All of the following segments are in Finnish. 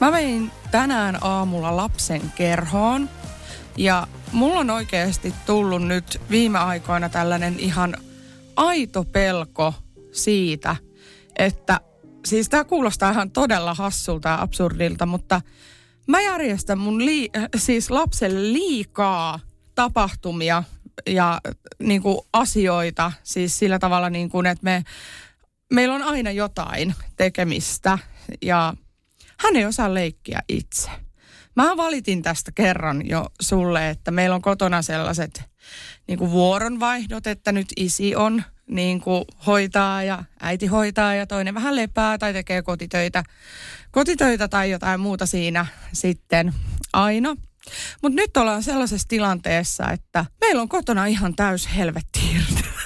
Mä vein tänään aamulla lapsen kerhoon ja mulla on oikeasti tullut nyt viime aikoina tällainen ihan aito pelko siitä, että siis tämä kuulostaa ihan todella hassulta ja absurdilta, mutta mä järjestän mun lii, siis lapselle liikaa tapahtumia ja niin kuin asioita, siis sillä tavalla niin kuin, että me, meillä on aina jotain tekemistä ja hän ei osaa leikkiä itse. Mä valitin tästä kerran jo sulle, että meillä on kotona sellaiset niin kuin vuoronvaihdot, että nyt isi on niin kuin hoitaa ja äiti hoitaa ja toinen vähän lepää tai tekee kotitöitä, kotitöitä tai jotain muuta siinä sitten aina. Mutta nyt ollaan sellaisessa tilanteessa, että meillä on kotona ihan täys helvetti irti.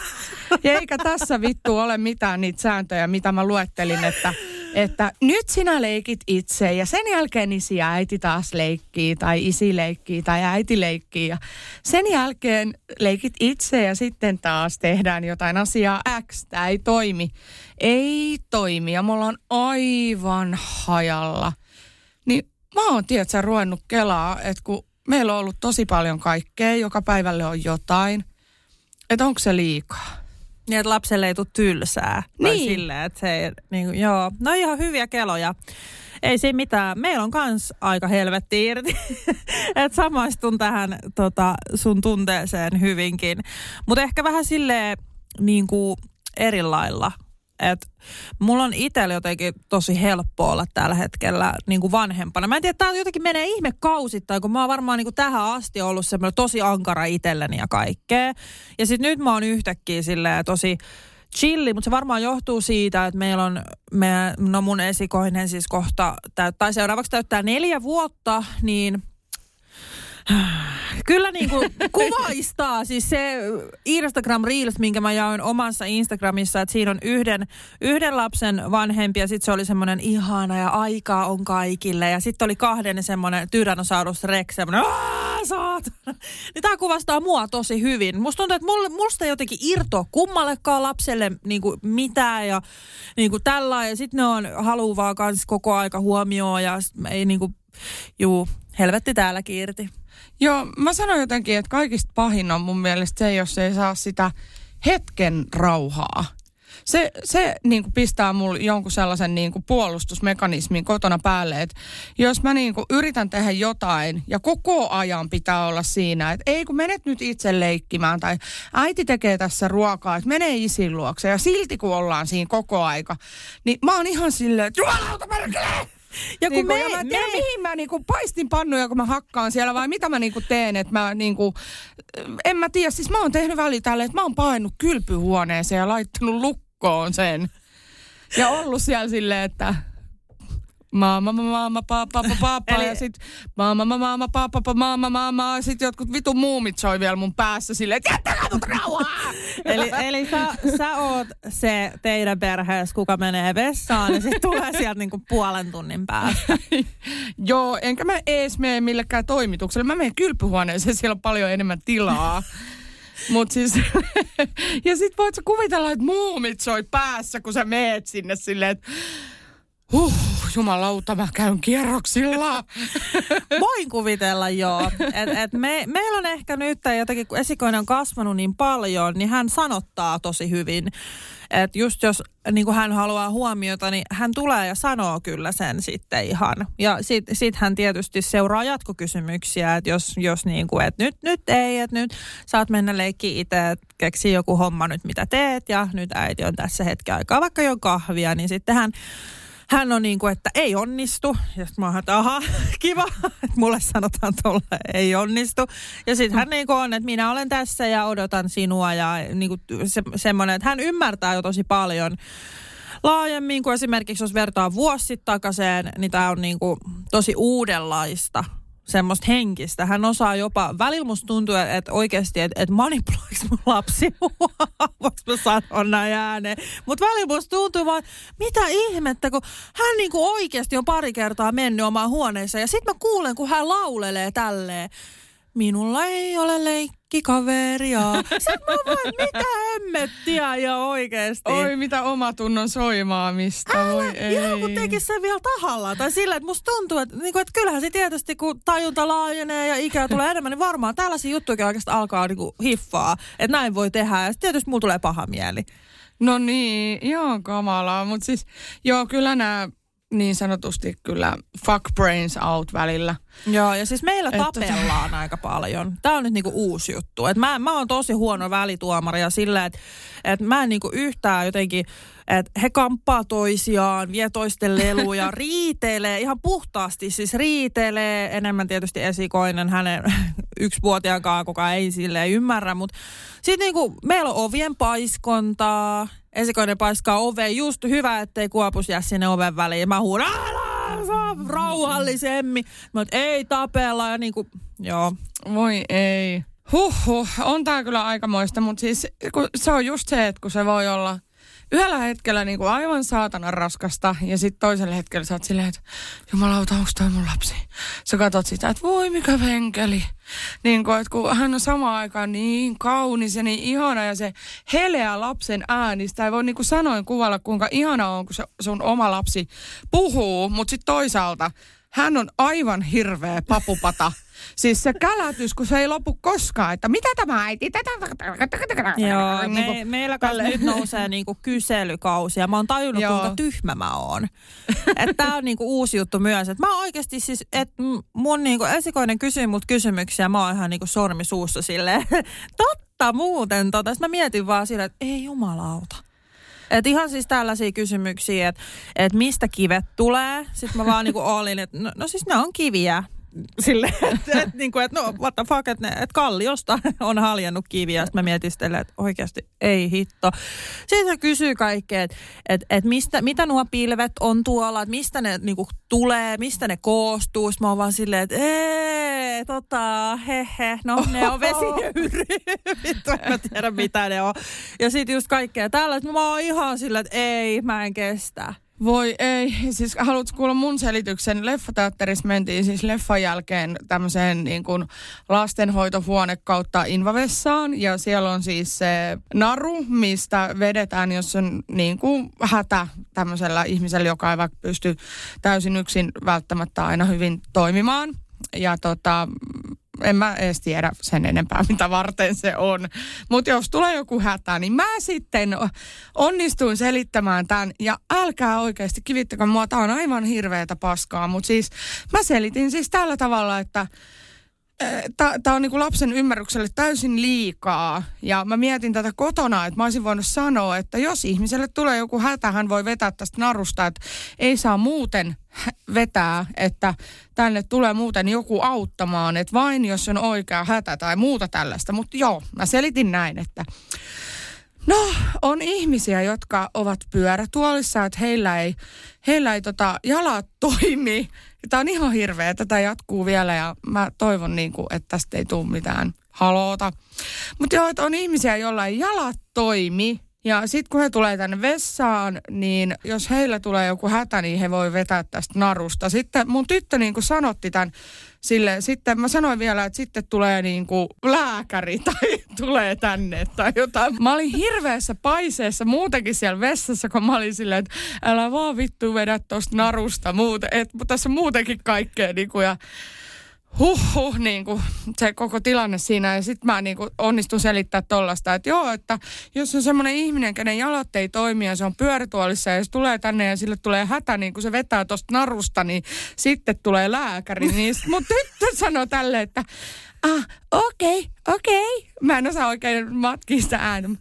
Ja eikä tässä vittu ole mitään niitä sääntöjä, mitä mä luettelin, että että nyt sinä leikit itse ja sen jälkeen isi ja äiti taas leikkii tai isi leikkii tai äiti leikkii ja sen jälkeen leikit itse ja sitten taas tehdään jotain asiaa X. Tämä ei toimi. Ei toimi ja me ollaan aivan hajalla. Niin mä oon tiedätkö ruvennut kelaa, että kun meillä on ollut tosi paljon kaikkea, joka päivälle on jotain, että onko se liikaa? Niin, että lapselle ei tule tylsää. Tai Niin. silleen, että se ei, niin kuin, joo. No ihan hyviä keloja. Ei siinä mitään. Meillä on kans aika helvetti irti. että samaistun tähän tota, sun tunteeseen hyvinkin. Mutta ehkä vähän silleen niin kuin eri lailla. Et mulla on itsellä jotenkin tosi helppo olla tällä hetkellä niin kuin vanhempana. Mä en tiedä, tää jotenkin menee ihme kausittain, kun mä oon varmaan niin kuin tähän asti ollut semmoinen tosi ankara itselleni ja kaikkea. Ja sitten nyt mä oon yhtäkkiä silleen tosi chilli, mutta se varmaan johtuu siitä, että meillä on, me, no mun esikoinen siis kohta, tai seuraavaksi täyttää neljä vuotta, niin Kyllä niin kuin kuvaistaa siis se Instagram Reels, minkä mä jaoin omassa Instagramissa, että siinä on yhden, yhden lapsen vanhempi ja sitten se oli semmoinen ihana ja aikaa on kaikille. Ja sitten oli kahden semmoinen Tyrannosaurus Rex, semmoinen "Aa, saat. Niin tämä kuvastaa mua tosi hyvin. Musta tuntuu, että mulle, musta jotenkin irtoa kummallekaan lapselle niin kuin mitään ja niin kuin tällä. Ja sitten ne on haluu vaan kans koko aika huomioon ja ei niin kuin, juu, helvetti täälläkin irti. Joo, mä sanoin jotenkin, että kaikista pahin on mun mielestä se, jos ei saa sitä hetken rauhaa. Se, se niin kuin pistää mulle jonkun sellaisen niin kuin puolustusmekanismin kotona päälle, että jos mä niin kuin yritän tehdä jotain ja koko ajan pitää olla siinä, että ei kun menet nyt itse leikkimään tai äiti tekee tässä ruokaa, että menee isin luokse ja silti kun ollaan siinä koko aika, niin mä oon ihan silleen, että jumalauta perkele! Ja kun Niin me, me, ja mä en tiedä, me, mihin mä niinku paistin pannuja, kun mä hakkaan siellä, vai mitä mä niinku teen, että mä niinku, en mä tiedä, siis mä oon tehnyt väliin tälle, että mä oon painut kylpyhuoneeseen ja laittanut lukkoon sen. Ja ollut siellä silleen, että Maama, maama, papa, papa, Eli- ja sit maama, maama, papa, maama, maama, sit jotkut vitun muumit soi vielä mun päässä silleen, että jättäkää mut rauhaa! eli, eli sä, sä oot se teidän perheessä, kuka menee vessaan ja sitten tulee sieltä niinku puolen tunnin päästä. Joo, enkä mä ees mene millekään toimitukselle. Mä menen kylpyhuoneeseen, siellä on paljon enemmän tilaa. Mut siis, ja sit voit sä kuvitella, että muumit soi päässä, kun sä meet sinne silleen, että huh, jumalauta, mä käyn kierroksilla. Voin kuvitella joo. Et, et me, meillä on ehkä nyt jotenkin, kun esikoinen on kasvanut niin paljon, niin hän sanottaa tosi hyvin. Että just jos niin kuin hän haluaa huomiota, niin hän tulee ja sanoo kyllä sen sitten ihan. Ja sitten sit hän tietysti seuraa jatkokysymyksiä, että jos, jos niin kuin, että nyt, nyt ei, että nyt saat mennä leikkiin itse, että keksi joku homma nyt mitä teet ja nyt äiti on tässä hetken aikaa vaikka jo kahvia, niin sitten hän hän on niin kuin, että ei onnistu. Ja sitten mä oon, että aha, kiva, että mulle sanotaan tuolla, ei onnistu. Ja sitten hän niin kuin on, että minä olen tässä ja odotan sinua ja niin kuin se, semmoinen, että hän ymmärtää jo tosi paljon laajemmin kuin esimerkiksi jos vertaa vuosi takaisin, niin tämä on niin kuin tosi uudenlaista semmoista henkistä. Hän osaa jopa, välillä musta tuntuu, että oikeasti, että, että manipuloiko mun lapsi Voinko mä sanoa näin ääneen? Mutta välillä musta tuntuu vaan, mitä ihmettä, kun hän niinku oikeasti on pari kertaa mennyt omaan huoneeseen. Ja sitten mä kuulen, kun hän laulelee tälleen. Minulla ei ole leikkikaveria. Sitten mä vaan, mitä hemmettiä ja oikeesti. Oi, mitä omatunnon soimaamista. Älä, Voi ei. ihan kun tekisi sen vielä tahalla. Tai sillä, että musta tuntuu, että, niin kuin, että kyllähän se tietysti, kun tajunta laajenee ja ikää tulee enemmän, niin varmaan tällaisia juttuja oikeastaan alkaa niin kuin hiffaa. Että näin voi tehdä. Ja tietysti mulla tulee paha mieli. No niin, ihan kamalaa. Mutta siis, joo, kyllä nämä niin sanotusti kyllä fuck brains out välillä. Joo, ja siis meillä tapellaan aika paljon. Tämä on nyt niinku uusi juttu. Et mä, mä oon tosi huono välituomari ja sillä, että et mä en niinku yhtään jotenkin, että he kamppaa toisiaan, vie toisten leluja, riitelee ihan puhtaasti, siis riitelee enemmän tietysti esikoinen hänen yksivuotiaan kuka ei sille ymmärrä, mutta sitten niinku meillä on ovien paiskontaa, esikoinen paiskaa oveen, just hyvä, ettei kuopus jää sinne oven väliin. Mä huudan, rauhallisemmin. Mä ei tapella ja niinku, joo. Voi ei. Huhhuh, on tää kyllä aikamoista, mutta siis se on just se, että kun se voi olla yhdellä hetkellä niin kuin aivan saatana raskasta ja sitten toisella hetkellä sä oot silleen, että jumalauta, onko toi mun lapsi? Sä katsot sitä, että voi mikä venkeli. Niin kuin, että kun hän on samaan aikaan niin kaunis ja niin ihana ja se heleä lapsen ääni, sitä ei voi niin kuin sanoin kuvalla, kuinka ihana on, kun se sun oma lapsi puhuu, mutta sitten toisaalta hän on aivan hirveä papupata. Siis se kälätys, kun se ei lopu koskaan, että mitä tämä äiti? Tätä, Joo, Niin me, kuin meillä kanssa nyt nousee niinku kyselykausi ja mä oon tajunnut, Joo. kuinka tyhmä mä oon. Että tää on niinku uusi juttu myös. Että mä oon oikeasti siis, että mun niinku esikoinen kysyy mut kysymyksiä, mä oon ihan niinku sormi suussa silleen, totta muuten tota. Sitten mä mietin vaan silleen, että ei jumalauta. Et ihan siis tällaisia kysymyksiä, että et mistä kivet tulee. Sitten mä vaan niinku olin, että no, no siis ne on kiviä. Silleen, että et, niinku, et, no what the fuck, että et kalliosta on haljennut kiviä. Sitten mä mietin että oikeasti ei hitto. Sitten se kysyy kaikkea, että et, et mistä, mitä nuo pilvet on tuolla, että mistä ne niinku tulee, mistä ne koostuu. Sitten mä oon vaan silleen, että ee, tota, hehe, no ne on vesihöyry. Vittu, en mä tiedä mitä ne on. Ja sitten just kaikkea tällaista. Mä oon ihan silleen, että ei, mä en kestä. Voi ei. Siis haluatko kuulla mun selityksen? Leffateatterissa mentiin siis leffan jälkeen tämmöiseen niin kuin lastenhoitohuone kautta invavessaan. Ja siellä on siis se naru, mistä vedetään, jos on niin kuin hätä tämmöisellä ihmisellä, joka ei vaikka pysty täysin yksin välttämättä aina hyvin toimimaan. Ja tota, en mä edes tiedä sen enempää, mitä varten se on. Mutta jos tulee joku hätä, niin mä sitten onnistuin selittämään tämän. Ja älkää oikeasti kivittäkö mua, tää on aivan hirveätä paskaa. Mutta siis mä selitin siis tällä tavalla, että tämä on niinku lapsen ymmärrykselle täysin liikaa. Ja mä mietin tätä kotona, että mä olisin voinut sanoa, että jos ihmiselle tulee joku hätä, hän voi vetää tästä narusta, että ei saa muuten vetää, että tänne tulee muuten joku auttamaan, että vain jos on oikea hätä tai muuta tällaista. Mutta joo, mä selitin näin, että No, on ihmisiä, jotka ovat pyörätuolissa, että heillä ei, heillä ei tota jalat toimi. Tämä on ihan hirveä, tätä jatkuu vielä ja mä toivon, niin kuin, että tästä ei tule mitään haloota. Mutta joo, että on ihmisiä, joilla ei jalat toimi. Ja sitten kun he tulee tänne vessaan, niin jos heillä tulee joku hätä, niin he voi vetää tästä narusta. Sitten mun tyttö niin kuin sanotti tämän sille, sitten mä sanoin vielä, että sitten tulee niin kuin lääkäri tai tulee tänne tai jotain. Mä olin hirveässä paiseessa muutenkin siellä vessassa, kun mä olin silleen, että älä vaan vittu vedä tosta narusta muuten, että tässä on muutenkin kaikkea niin kuin ja huh, niin kuin se koko tilanne siinä. Ja sitten mä niin kuin onnistun selittämään tollasta, että joo, että jos on semmoinen ihminen, kenen jalat ei toimi ja se on pyörätuolissa ja se tulee tänne ja sille tulee hätä, niin kun se vetää tosta narusta, niin sitten tulee lääkäri. Niin sit mun tyttö sanoi tälle, että ah, okei, okay, okei. Okay. Mä en osaa oikein matkia sitä äänen.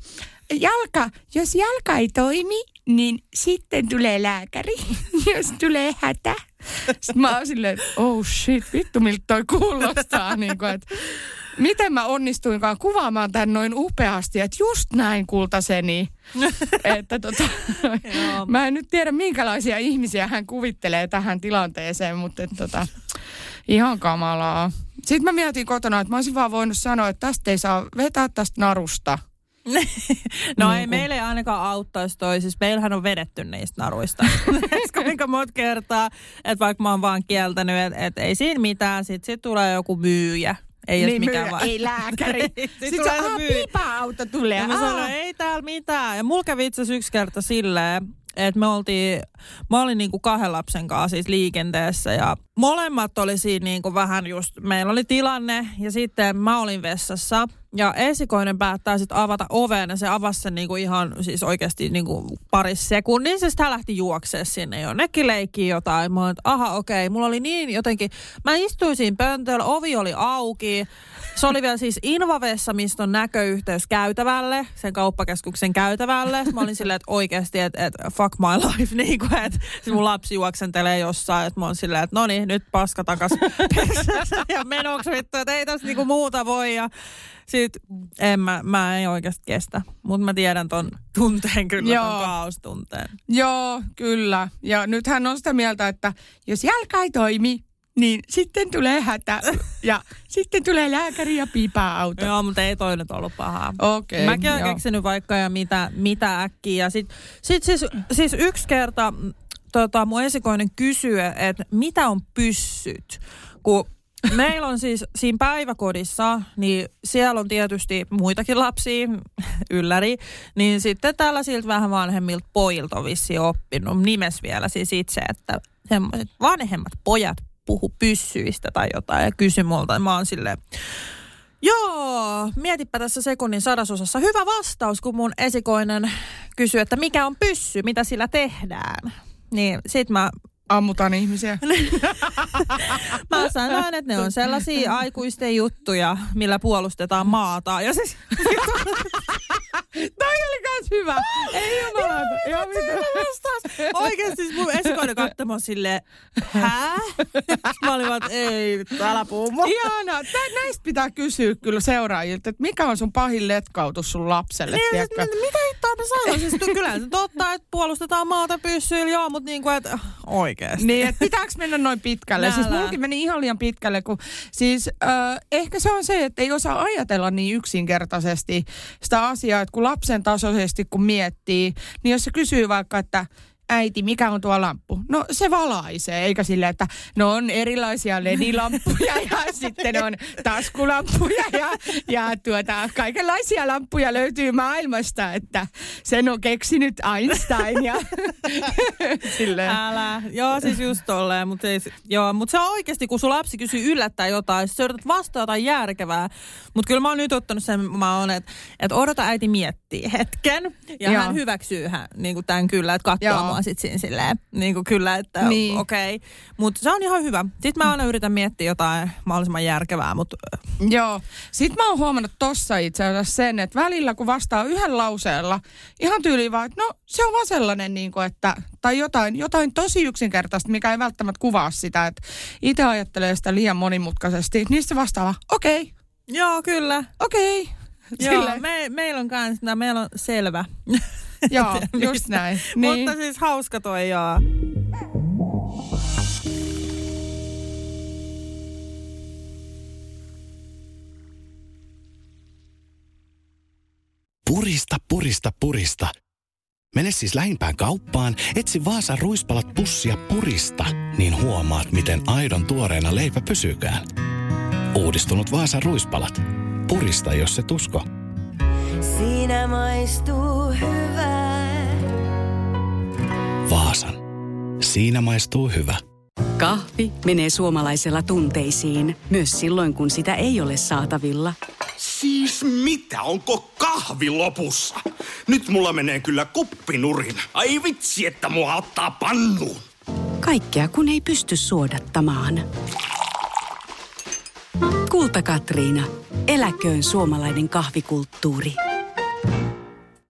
Jalka, jos jalka ei toimi, niin sitten tulee lääkäri, jos tulee hätä. Sitten mä oon silleen, että oh shit, vittu miltä toi kuulostaa. niin kuin, että miten mä onnistuinkaan kuvaamaan tämän noin upeasti, että just näin kultaseni. että tota, mä en nyt tiedä minkälaisia ihmisiä hän kuvittelee tähän tilanteeseen, mutta et, tota, Ihan kamalaa. Sitten mä mietin kotona, että mä olisin vaan voinut sanoa, että tästä ei saa vetää tästä narusta. No ei meille ei ainakaan auttaisi toi, siis meillähän on vedetty niistä naruista. Kuinka monta kertaa, että vaikka mä oon vaan kieltänyt, että, että ei siinä mitään, sit, sit tulee joku myyjä. Ei niin, mikään myy- vaan. ei lääkäri. Sitten Sitten tulee se, se "Aa, myyjä. pipa-auto tulee. Ja mä aa." sanoin, ei täällä mitään. Ja mulla kävi itse yksi kerta silleen, että me oltiin, mä olin niinku kahden lapsen kanssa siis liikenteessä ja molemmat oli siinä niinku vähän just, meillä oli tilanne ja sitten mä olin vessassa ja esikoinen päättää sitten avata oven ja se avasi sen niinku ihan siis oikeasti niinku parissa sekunnissa. Sitten hän lähti juoksee sinne jonnekin leikkiin jotain. Mä olin, että aha okei, mulla oli niin jotenkin, mä istuin siinä pöntöllä, ovi oli auki. Se oli vielä siis Invavessa, mistä on näköyhteys käytävälle, sen kauppakeskuksen käytävälle. Mä olin silleen, että oikeasti, että, että fuck my life, niin kuin, että siis mun lapsi juoksentelee jossain, että mä oon silleen, että no niin, nyt paska takas ja menoksi vittu, että ei tässä niinku muuta voi. Ja sit en mä, mä en oikeasti kestä, mutta mä tiedän ton tunteen kyllä, Joo. ton kaostunteen. Joo, kyllä. Ja nyt hän on sitä mieltä, että jos jalka ei toimi, niin sitten tulee hätä. Ja sitten tulee lääkäri ja pipa-auto. Joo, mutta ei toi nyt ollut pahaa. Okei, Mäkin olen keksinyt vaikka ja mitä, mitä äkkiä. Ja sit, sit siis, siis yksi kerta tota, mun esikoinen kysyy, että mitä on pyssyt. Kun meillä on siis siinä päiväkodissa, niin siellä on tietysti muitakin lapsia, ylläri, niin sitten tällaisilta vähän vanhemmilta pojilta on vissiin oppinut. Nimes vielä siis itse, että semmoiset vanhemmat pojat puhu pyssyistä tai jotain ja kysy multa. Ja Mä oon silleen, Joo, mietipä tässä sekunnin sadasosassa. Hyvä vastaus, kun mun esikoinen kysyy, että mikä on pyssy, mitä sillä tehdään. Niin sit mä, Ammutaan ihmisiä. mä sanoin, että ne on sellaisia aikuisten juttuja, millä puolustetaan maata. Ja siis, Toi oli kans hyvä. Ei jumalauta. Joo, mitä? vastaus. Oikeesti siis mun esikoinen katsoi mua silleen, hää? Mä olin vaan, ei, älä puhu mua. Ihanaa. Tä- Näistä pitää kysyä kyllä seuraajilta, että mikä on sun pahin letkautus sun lapselle, Niin, siis, tiedätkö? mitä hittoa mä sanon? Siis kyllä se totta, että puolustetaan maata pyssyillä, joo, mutta niin kuin, että äh, oikeesti. Niin, että pitääkö mennä noin pitkälle? Siis Älä. mulkin meni ihan liian pitkälle, kun siis äh, ehkä se on se, että ei osaa ajatella niin yksinkertaisesti sitä asiaa, että kun lapsen tasoisesti kun miettii, niin jos se kysyy vaikka, että äiti, mikä on tuo lamppu? No se valaisee, eikä sille, että no on erilaisia ledilamppuja ja sitten on taskulamppuja ja, ja tuota, kaikenlaisia lamppuja löytyy maailmasta, että sen on keksinyt Einstein ja silleen. Älä. Joo, siis just tolleen. Mutta joo, mut se on oikeasti, kun sun lapsi kysyy yllättää jotain, sä yrität vastata jotain järkevää. Mutta kyllä mä oon nyt ottanut sen, mä oon, että et odota äiti miettii hetken. Ja Joo. hän hyväksyy hän, niin kuin tämän kyllä, että katsoo Mua sit siinä silleen, niin kuin kyllä, että Niin. okei. Okay. Mutta se on ihan hyvä. Sitten mä aina yritän miettiä jotain mahdollisimman järkevää, mutta Joo. Sitten mä oon huomannut tossa itse asiassa sen, että välillä kun vastaa yhden lauseella, ihan tyyliin vaan, että no se on vaan sellainen, niin kuin, että, tai jotain, jotain tosi yksinkertaista, mikä ei välttämättä kuvaa sitä, että itse ajattelee sitä liian monimutkaisesti, niin se vastaa vaan, okei, okay, joo, kyllä. okei. Okay. Joo, me, meillä on kans, no, meillä on selvä. Joo, just näin. Niin. Mutta siis hauska toi joo. Purista, purista, purista. Mene siis lähimpään kauppaan, etsi Vaasan ruispalat pussia purista, niin huomaat, miten aidon tuoreena leipä pysykään. Uudistunut Vaasan ruispalat. Purista, jos se tusko. Siinä maistuu hyvää. Vaasan. Siinä maistuu hyvä. Kahvi menee suomalaisella tunteisiin, myös silloin kun sitä ei ole saatavilla. Siis mitä, onko kahvi lopussa? Nyt mulla menee kyllä kuppinurin. Ai vitsi, että mua ottaa pannuun. Kaikkea kun ei pysty suodattamaan. Kulta Katriina. Eläköön suomalainen kahvikulttuuri.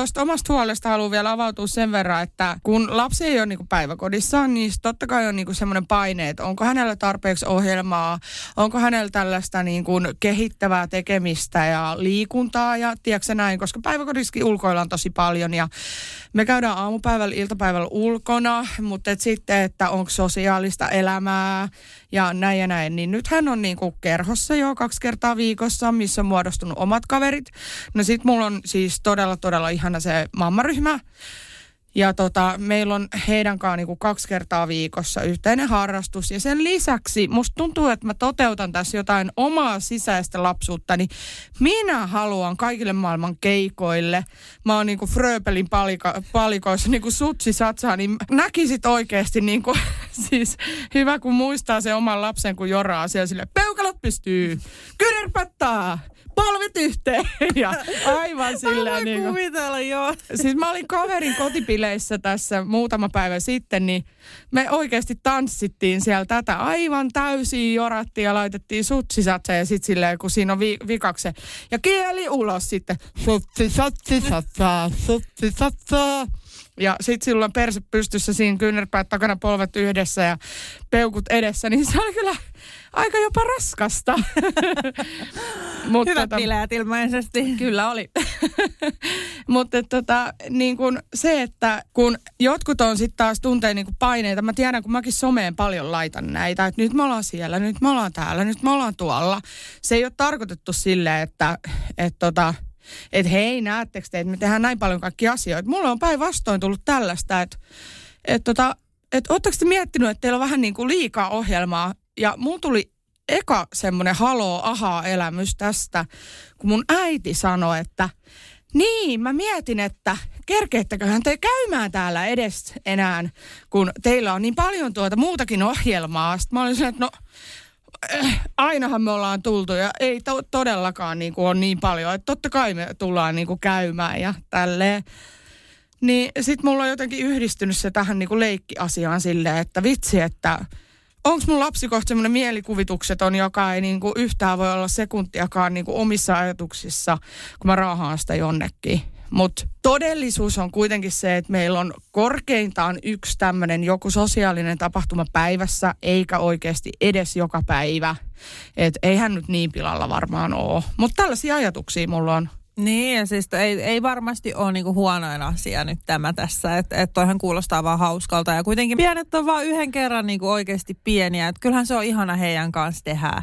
Tuosta omasta huolesta haluan vielä avautua sen verran, että kun lapsi ei ole niinku päiväkodissa, niin totta kai on niinku semmoinen paine, että onko hänellä tarpeeksi ohjelmaa, onko hänellä tällaista niinku kehittävää tekemistä ja liikuntaa ja tiedätkö näin, koska päiväkodissakin ulkoillaan tosi paljon ja me käydään aamupäivällä, iltapäivällä ulkona, mutta et sitten, että onko sosiaalista elämää ja näin ja näin, niin nyt hän on niinku kerhossa jo kaksi kertaa viikossa, missä on muodostunut omat kaverit. No sit mulla on siis todella, todella ihana se mammaryhmä. Ja tota, meillä on heidän kanssaan niinku kaksi kertaa viikossa yhteinen harrastus. Ja sen lisäksi musta tuntuu, että mä toteutan tässä jotain omaa sisäistä lapsuutta. Niin minä haluan kaikille maailman keikoille. Mä oon niinku Fröbelin palika, palikoissa niinku sutsi satsaa, niin näkisit oikeasti niinku, siis hyvä kun muistaa se oman lapsen, kun joraa siellä sille, peukalot pystyy, kynerpattaa, polvet yhteen ja aivan sillä Mä niin voin kuvitella, joo. Siis mä olin kaverin kotipileissä tässä muutama päivä sitten, niin me oikeasti tanssittiin siellä tätä aivan täysin jorattiin ja laitettiin sutsisatsa ja sitten silleen, kun siinä on vi- vikakse. Ja kieli ulos sitten. Sutsisatsi satsa, sutsisatsa. Ja sitten silloin perse pystyssä siinä kyynärpäät takana polvet yhdessä ja peukut edessä, niin se oli kyllä aika jopa raskasta. Mutta Hyvät bileet ilmeisesti. Kyllä oli. Mutta tota, niin kun se, että kun jotkut on sitten taas tuntee niin paineita, mä tiedän, kun mäkin someen paljon laitan näitä, että nyt me ollaan siellä, nyt me ollaan täällä, nyt me ollaan tuolla. Se ei ole tarkoitettu silleen, että et tota, et hei, näettekö te, että me tehdään näin paljon kaikkia asioita. Mulla on päinvastoin tullut tällaista, että et tota, et ootteko te miettinyt, että teillä on vähän niin kuin liikaa ohjelmaa, ja mulla tuli eka semmoinen haloo ahaa-elämys tästä, kun mun äiti sanoi, että niin, mä mietin, että kerkeetteköhän te käymään täällä edes enää, kun teillä on niin paljon tuota muutakin ohjelmaa. Sitten mä olin sen, että no äh, ainahan me ollaan tultu ja ei to- todellakaan niin kuin ole niin paljon. Että totta kai me tullaan niin kuin käymään ja tälleen. Niin sit mulla on jotenkin yhdistynyt se tähän niin kuin leikkiasiaan silleen, että vitsi, että onko mun lapsi kohta semmoinen mielikuvitukseton, joka ei niinku yhtään voi olla sekuntiakaan niinku omissa ajatuksissa, kun mä raahaan sitä jonnekin. Mutta todellisuus on kuitenkin se, että meillä on korkeintaan yksi tämmöinen joku sosiaalinen tapahtuma päivässä, eikä oikeasti edes joka päivä. Et eihän nyt niin pilalla varmaan ole. Mutta tällaisia ajatuksia mulla on. Niin, siis ei, ei varmasti ole niinku huonoin asia nyt tämä tässä. Että et toihan kuulostaa vaan hauskalta. Ja kuitenkin pienet on vaan yhden kerran niinku oikeasti pieniä. Että kyllähän se on ihana heidän kanssa tehdä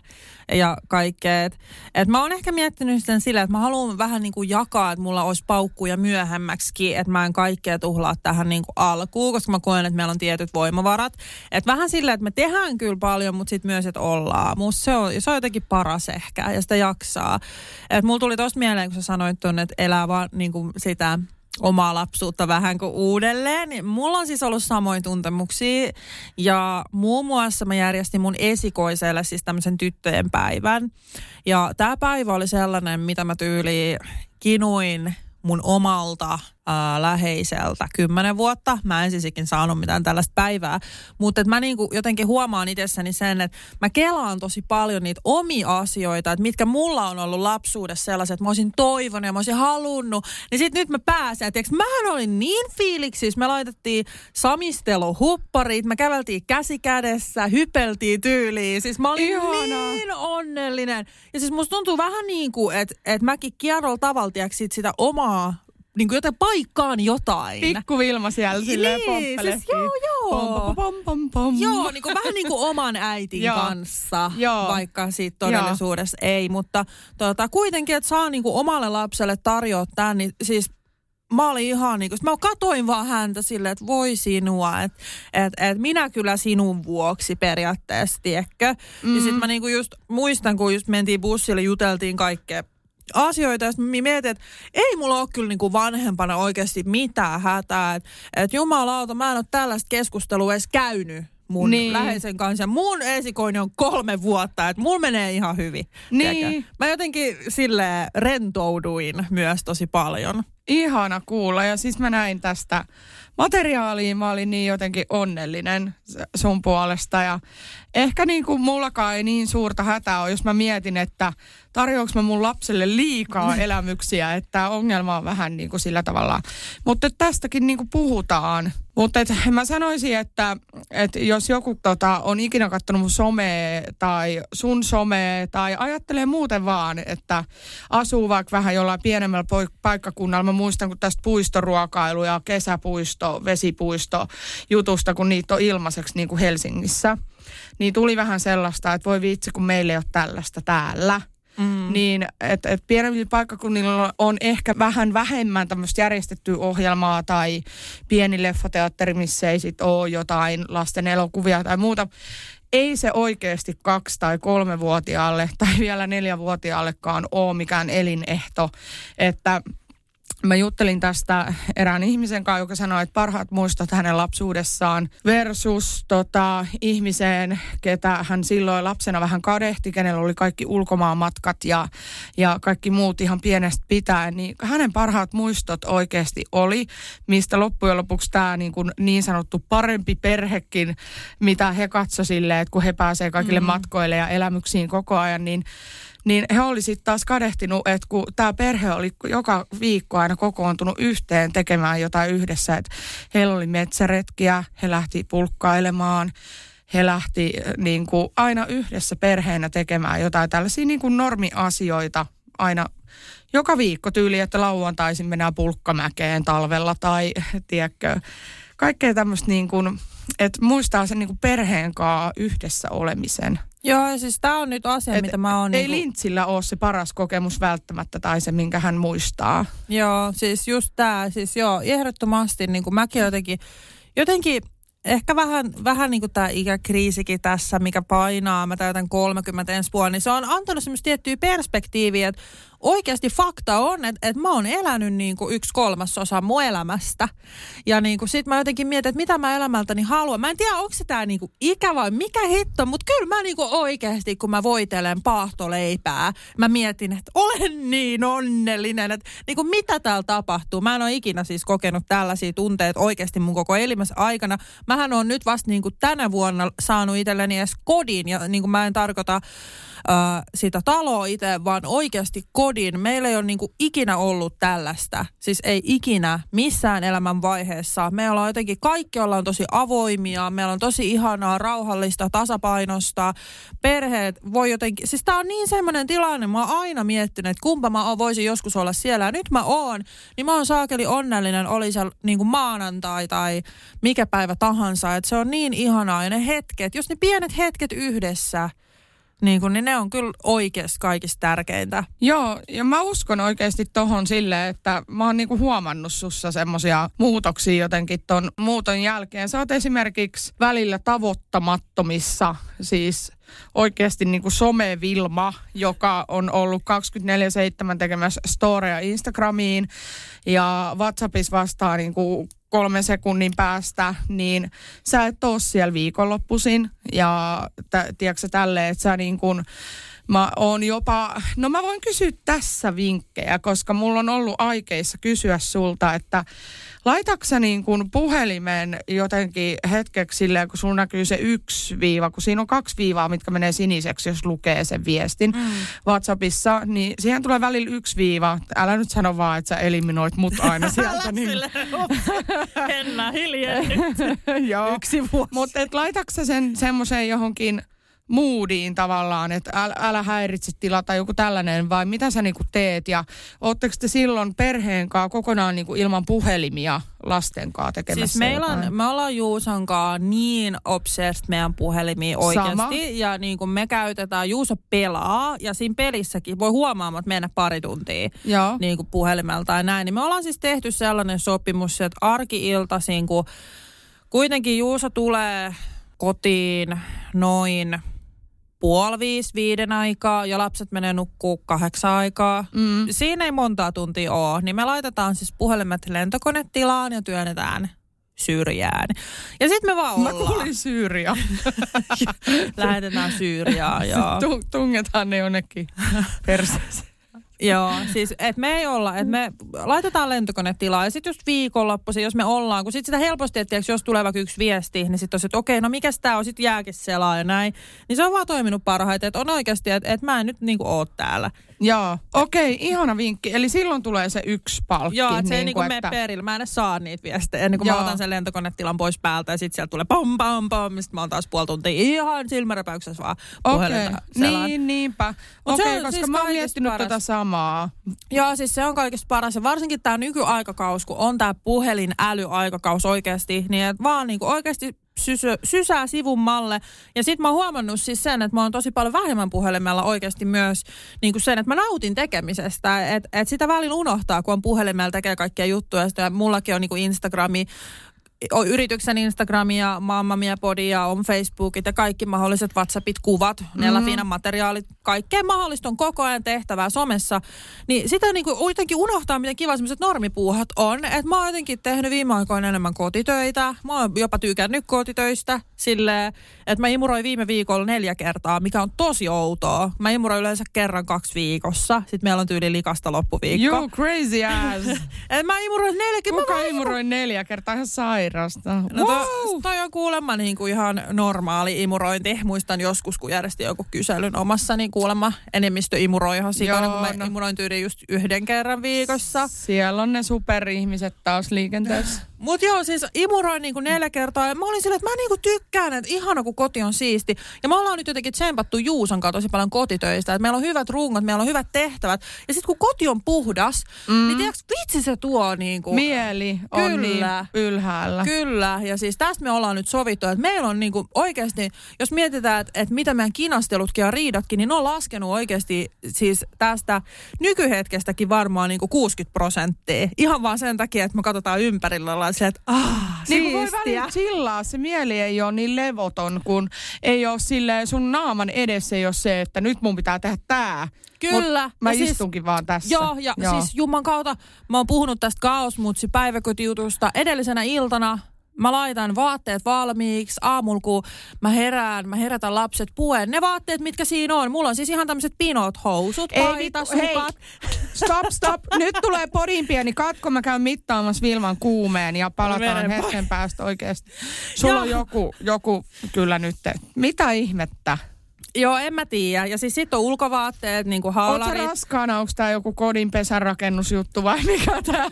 ja kaikkea. Et, et mä oon ehkä miettinyt sen sillä, että mä haluan vähän niinku jakaa, että mulla olisi paukkuja myöhemmäksikin. Että mä en kaikkea tuhlaa tähän niinku alkuun, koska mä koen, että meillä on tietyt voimavarat. Että vähän sillä, että me tehdään kyllä paljon, mutta sitten myös, että ollaan. Musta se on, se on jotenkin paras ehkä ja sitä jaksaa. Et mulla tuli tosta mieleen, kun sä sanoit tuonne, että elää vaan niinku sitä omaa lapsuutta vähän kuin uudelleen. Niin Mulla on siis ollut samoin tuntemuksia ja muun muassa mä järjestin mun esikoiselle siis tämmöisen tyttöjen päivän. Ja tämä päivä oli sellainen, mitä mä tyyliin kinuin mun omalta ää, läheiseltä kymmenen vuotta. Mä en siis ikin saanut mitään tällaista päivää. Mutta mä niinku jotenkin huomaan itsessäni sen, että mä kelaan tosi paljon niitä omia asioita, että mitkä mulla on ollut lapsuudessa sellaiset, että mä olisin toivonut ja mä olisin halunnut. Niin sit nyt mä pääsen. Tiiäks, mähän olin niin fiiliksissä. Me laitettiin samisteluhupparit, me käveltiin käsi kädessä, hypeltiin tyyliin. Siis mä olin Ihanaa. niin onnellinen. Ja siis musta tuntuu vähän niin kuin, että, että mäkin kierrolla tavalla tiiäks, sit sitä omaa niin kuin jotain paikkaan jotain. Pikku Vilma siellä silleen Niin, siis joo, joo. Pom, pom, pom, pom. Joo, niin kuin, vähän niin kuin oman äitin Joo. kanssa, Joo. vaikka siitä todellisuudessa ei. Mutta tota, kuitenkin, että saa niin kuin omalle lapselle tarjoa tämän, niin siis mä olin ihan niin kuin, mä katoin vaan häntä silleen, että voi sinua, että et, et minä kyllä sinun vuoksi periaatteessa, tiedätkö? Mm. Ja sitten mä niin kuin just muistan, kun just mentiin bussille, juteltiin kaikkea asioita, mä mietin, että ei mulla ole kyllä niinku vanhempana oikeasti mitään hätää. Että et jumalauta, mä en ole tällaista keskustelua edes käynyt mun Niin. läheisen kanssa. Ja mun esikoinen on kolme vuotta, että mulla menee ihan hyvin. Niin. tiedätkö? Mä jotenkin sille rentouduin myös tosi paljon. Ihana kuulla. Ja siis mä näin tästä materiaalia. Mä olin niin jotenkin onnellinen sun puolesta. Ja ehkä niin kuin mullakaan ei niin suurta hätää ole, jos mä mietin, että tarjoaks mä mun lapselle liikaa elämyksiä. Että ongelma on vähän niin kuin sillä tavalla. Mutta tästäkin niin kuin puhutaan. Mutta et mä sanoisin, että, että jos joku tota, on ikinä katsonut mun somea tai sun somea tai ajattelee muuten vaan, että asuu vaikka vähän jollain pienemmällä paikkakunnalla. Mä muistan, kun tästä puistoruokailu ja kesäpuisto, vesipuisto jutusta, kun niitä on ilmaiseksi niin kuin Helsingissä. Niin tuli vähän sellaista, että voi vitsi, kun meillä ei ole tällaista täällä. Mm. Niin, että et pienemmillä paikkakunnilla on ehkä vähän vähemmän tämmöistä järjestettyä ohjelmaa tai pieni leffateatteri, missä ei sit ole jotain lasten elokuvia tai muuta. Ei se oikeasti kaksi- tai kolmevuotiaalle tai vielä neljävuotiaallekaan ole mikään elinehto, että Mä juttelin tästä erään ihmisen kanssa, joka sanoi, että parhaat muistot hänen lapsuudessaan versus tota, ihmiseen, ketä hän silloin lapsena vähän kadehti, kenellä oli kaikki ulkomaanmatkat ja, ja kaikki muut ihan pienestä pitäen. Niin hänen parhaat muistot oikeasti oli, mistä loppujen lopuksi tämä niin, kuin niin sanottu parempi perhekin, mitä he katsoi silleen, että kun he pääsee kaikille mm. matkoille ja elämyksiin koko ajan, niin niin he oli sitten taas kadehtinut, että kun tämä perhe oli joka viikko aina kokoontunut yhteen tekemään jotain yhdessä, että heillä oli metsäretkiä, he lähti pulkkailemaan, he lähti äh, niin kuin aina yhdessä perheenä tekemään jotain tällaisia niin kuin normiasioita aina joka viikko tyyli, että lauantaisin mennään pulkkamäkeen talvella tai tiedätkö, kaikkea tämmöistä niin kuin, että muistaa sen niin kuin perheen kanssa yhdessä olemisen. Joo, siis tämä on nyt asia, Et mitä mä oon... Ei niinku- Lintsillä ole se paras kokemus välttämättä tai se, minkä hän muistaa. Joo, siis just tämä, siis joo, ehdottomasti niin kuin mäkin jotenkin, jotenkin ehkä vähän, vähän niin kuin tämä ikäkriisikin tässä, mikä painaa, mä täytän 30 ensi vuonna, niin se on antanut semmoista tiettyä perspektiiviä, että oikeasti fakta on, että, että mä oon elänyt niin kuin yksi kolmasosa mun elämästä. Ja niin kuin sit mä jotenkin mietin, että mitä mä elämältäni haluan. Mä en tiedä, onko se tää niin kuin ikä vai mikä hitto, mutta kyllä mä niin kuin oikeasti, kun mä voitelen paahtoleipää, mä mietin, että olen niin onnellinen, että niin kuin mitä täällä tapahtuu. Mä en ole ikinä siis kokenut tällaisia tunteita oikeasti mun koko elämässä aikana. Mähän on nyt vasta niin kuin tänä vuonna saanut itselleni edes kodin, ja niin kuin mä en tarkoita äh, sitä taloa itse, vaan oikeasti kodin. Meillä ei ole niin kuin ikinä ollut tällaista. Siis ei ikinä missään elämän vaiheessa. Me ollaan jotenkin, kaikki ollaan tosi avoimia. Meillä on tosi ihanaa, rauhallista, tasapainosta. Perheet voi jotenkin, siis tää on niin semmoinen tilanne. Mä oon aina miettinyt, että kumpa mä voisin joskus olla siellä. Ja nyt mä oon, niin mä oon saakeli onnellinen, oli se niin kuin maanantai tai mikä päivä tahansa. Että se on niin ihanaa. Ja ne hetket, jos ne pienet hetket yhdessä, niin, kun, niin ne on kyllä oikeasti kaikista tärkeintä. Joo, ja mä uskon oikeasti tohon silleen, että mä oon niinku huomannut sussa semmosia muutoksia jotenkin ton muuton jälkeen. Sä oot esimerkiksi välillä tavoittamattomissa, siis oikeasti niinku somevilma, joka on ollut 24-7 tekemässä storeja Instagramiin ja WhatsAppissa vastaa niinku kolmen sekunnin päästä, niin sä et oo siellä viikonloppuisin. Ja t- tiedätkö sä tälleen, että sä niin kuin, mä oon jopa, no mä voin kysyä tässä vinkkejä, koska mulla on ollut aikeissa kysyä sulta, että laitatko niin kuin puhelimen jotenkin hetkeksi silleen, kun sulla näkyy se yksi viiva, kun siinä on kaksi viivaa, mitkä menee siniseksi, jos lukee sen viestin mm. WhatsAppissa, niin siihen tulee välillä yksi viiva. Älä nyt sano vaan, että sä eliminoit mut aina sieltä. niin... Henna, hiljennyt. Joo. Yksi vuosi. Mutta et laitatko sä sen semmoiseen johonkin moodiin tavallaan, että älä, älä häiritse tilaa tai joku tällainen, vai mitä sä niinku teet? Ja ootteko te silloin perheen kanssa kokonaan niinku ilman puhelimia lasten kanssa tekemässä Siis meillä on, me ollaan Juuson kanssa niin obsessed meidän puhelimiin oikeasti. Sama. Ja niin kuin me käytetään, Juuso pelaa ja siinä pelissäkin voi huomaamaan mennä pari tuntia Joo. niin kuin puhelimelta ja näin. Niin me ollaan siis tehty sellainen sopimus, että arki-iltaisin, kun kuitenkin Juuso tulee kotiin noin puoli viisi, viiden aikaa ja lapset menee nukkuu kahdeksan aikaa. Mm. Siinä ei montaa tuntia ole, niin me laitetaan siis puhelimet lentokonetilaan ja työnnetään syrjään. Ja sitten me vaan Mä ollaan. kuulin Syyria. Lähetetään Syyriaan, joo. Tu- tungetaan ne jonnekin perseeseen. Joo, siis että me ei olla, että me laitetaan lentokonetilaa ja sitten just viikonloppuisin, jos me ollaan, kun sitten sitä helposti, että jos tulee vaikka yksi viesti, niin sitten on että okei, no mikä tämä on, sitten jääkin selaa ja näin. Niin se on vaan toiminut parhaiten, että on oikeasti, että, että mä en nyt niinku oo täällä. Joo, okei, okay, ihana vinkki. Eli silloin tulee se yksi palkki. Joo, että se ei niin niinku mene että... perille. Mä en edes saa niitä viestejä ennen kuin mä Joo. otan sen lentokonetilan pois päältä ja sitten sieltä tulee pom pom pom. Sitten mä oon taas puoli tuntia ihan silmäräpäyksessä vaan Okei, puhelinta selaan. niin, niinpä. Okei, on koska siis mä oon miettinyt paras. tätä samaa. Joo, siis se on kaikista paras. Ja varsinkin tämä nykyaikakaus, kun on tämä puhelin älyaikakaus oikeasti, niin et vaan niinku oikeasti sysö, sysää sivun malle. Ja sitten mä oon huomannut siis sen, että mä oon tosi paljon vähemmän puhelimella oikeasti myös niinku sen, että mä nautin tekemisestä. Että et sitä välillä unohtaa, kun on puhelimella tekee kaikkia juttuja. Ja mullakin on niinku Instagrami, on yrityksen Instagrami ja Mamma Mia Podi ja on Facebookit ja kaikki mahdolliset WhatsAppit, kuvat, mm. Finan materiaalit, kaikkea mahdollista on koko ajan tehtävää somessa. Niin sitä niinku jotenkin unohtaa, miten kiva sellaiset normipuuhat on. Että mä oon jotenkin tehnyt viime aikoina enemmän kotitöitä. Mä oon jopa tykännyt kotitöistä silleen, että mä imuroin viime viikolla neljä kertaa, mikä on tosi outoa. Mä imuroin yleensä kerran kaksi viikossa. Sitten meillä on tyyli likasta loppuviikko. You crazy ass. Et mä imuroin neljäkin. Mä Kuka imuroin neljä kertaa ihan sairasta? No wow. toi, toi on kuulemma niin kuin ihan normaali imurointi. Muistan joskus, kun järjestin joku kyselyn omassa, niin kuulemma enemmistö imuroi ihan sikana, Joo, kun mä no. imuroin tyyliin just yhden kerran viikossa. Siellä on ne superihmiset taas liikenteessä. Mut joo, siis imuroin niinku neljä kertaa ja mä olin silleen, että mä niinku tykkään, että ihana kun koti on siisti. Ja me ollaan nyt jotenkin tsempattu Juuson kanssa tosi paljon kotitöistä, että meillä on hyvät rungot, meillä on hyvät tehtävät. Ja sitten kun koti on puhdas, mm. niin tiedätkö, vitsi se tuo niinku... Mieli on Kyllä. niin ylhäällä. Kyllä, ja siis tästä me ollaan nyt sovittu, että meillä on niinku oikeasti, jos mietitään, että, että mitä meidän kinastelutkin ja riidatkin, niin ne on laskenut oikeasti siis tästä nykyhetkestäkin varmaan niinku 60 prosenttia. Ihan vaan sen takia, että me katsotaan ympärillä ollaan silleen, että ah, Niin voi välillä chillaa, se mieli ei ole niin levoton, kun ei ole silleen, sun naaman edessä ei ole se, että nyt mun pitää tehdä tää. Kyllä. Mut mä Ja siis- istunkin vaan tässä. Joo, ja Joo. siis Jumman kautta mä oon puhunut tästä kaosmutsi päiväkotijutusta edellisenä iltana. Mä laitan vaatteet valmiiksi aamulla, kun mä herään, mä herätän lapset puen. Ne vaatteet, mitkä siinä on. Mulla on siis ihan tämmöiset pinot housut, Ei paita, vittu, hei. sukat. Stop, stop. Nyt tulee podin pieni katko. Mä käyn mittaamassa Vilman kuumeen ja palataan Mene hetken päästä oikeasti. Sulla Joo. on joku, joku kyllä nyt. Mitä ihmettä? Joo, en mä tiedä. Ja siis sit on ulkovaatteet, niin kuin Oletko haularit. raskaana? Onko tämä joku kodin pesärakennusjuttu vai mikä tämä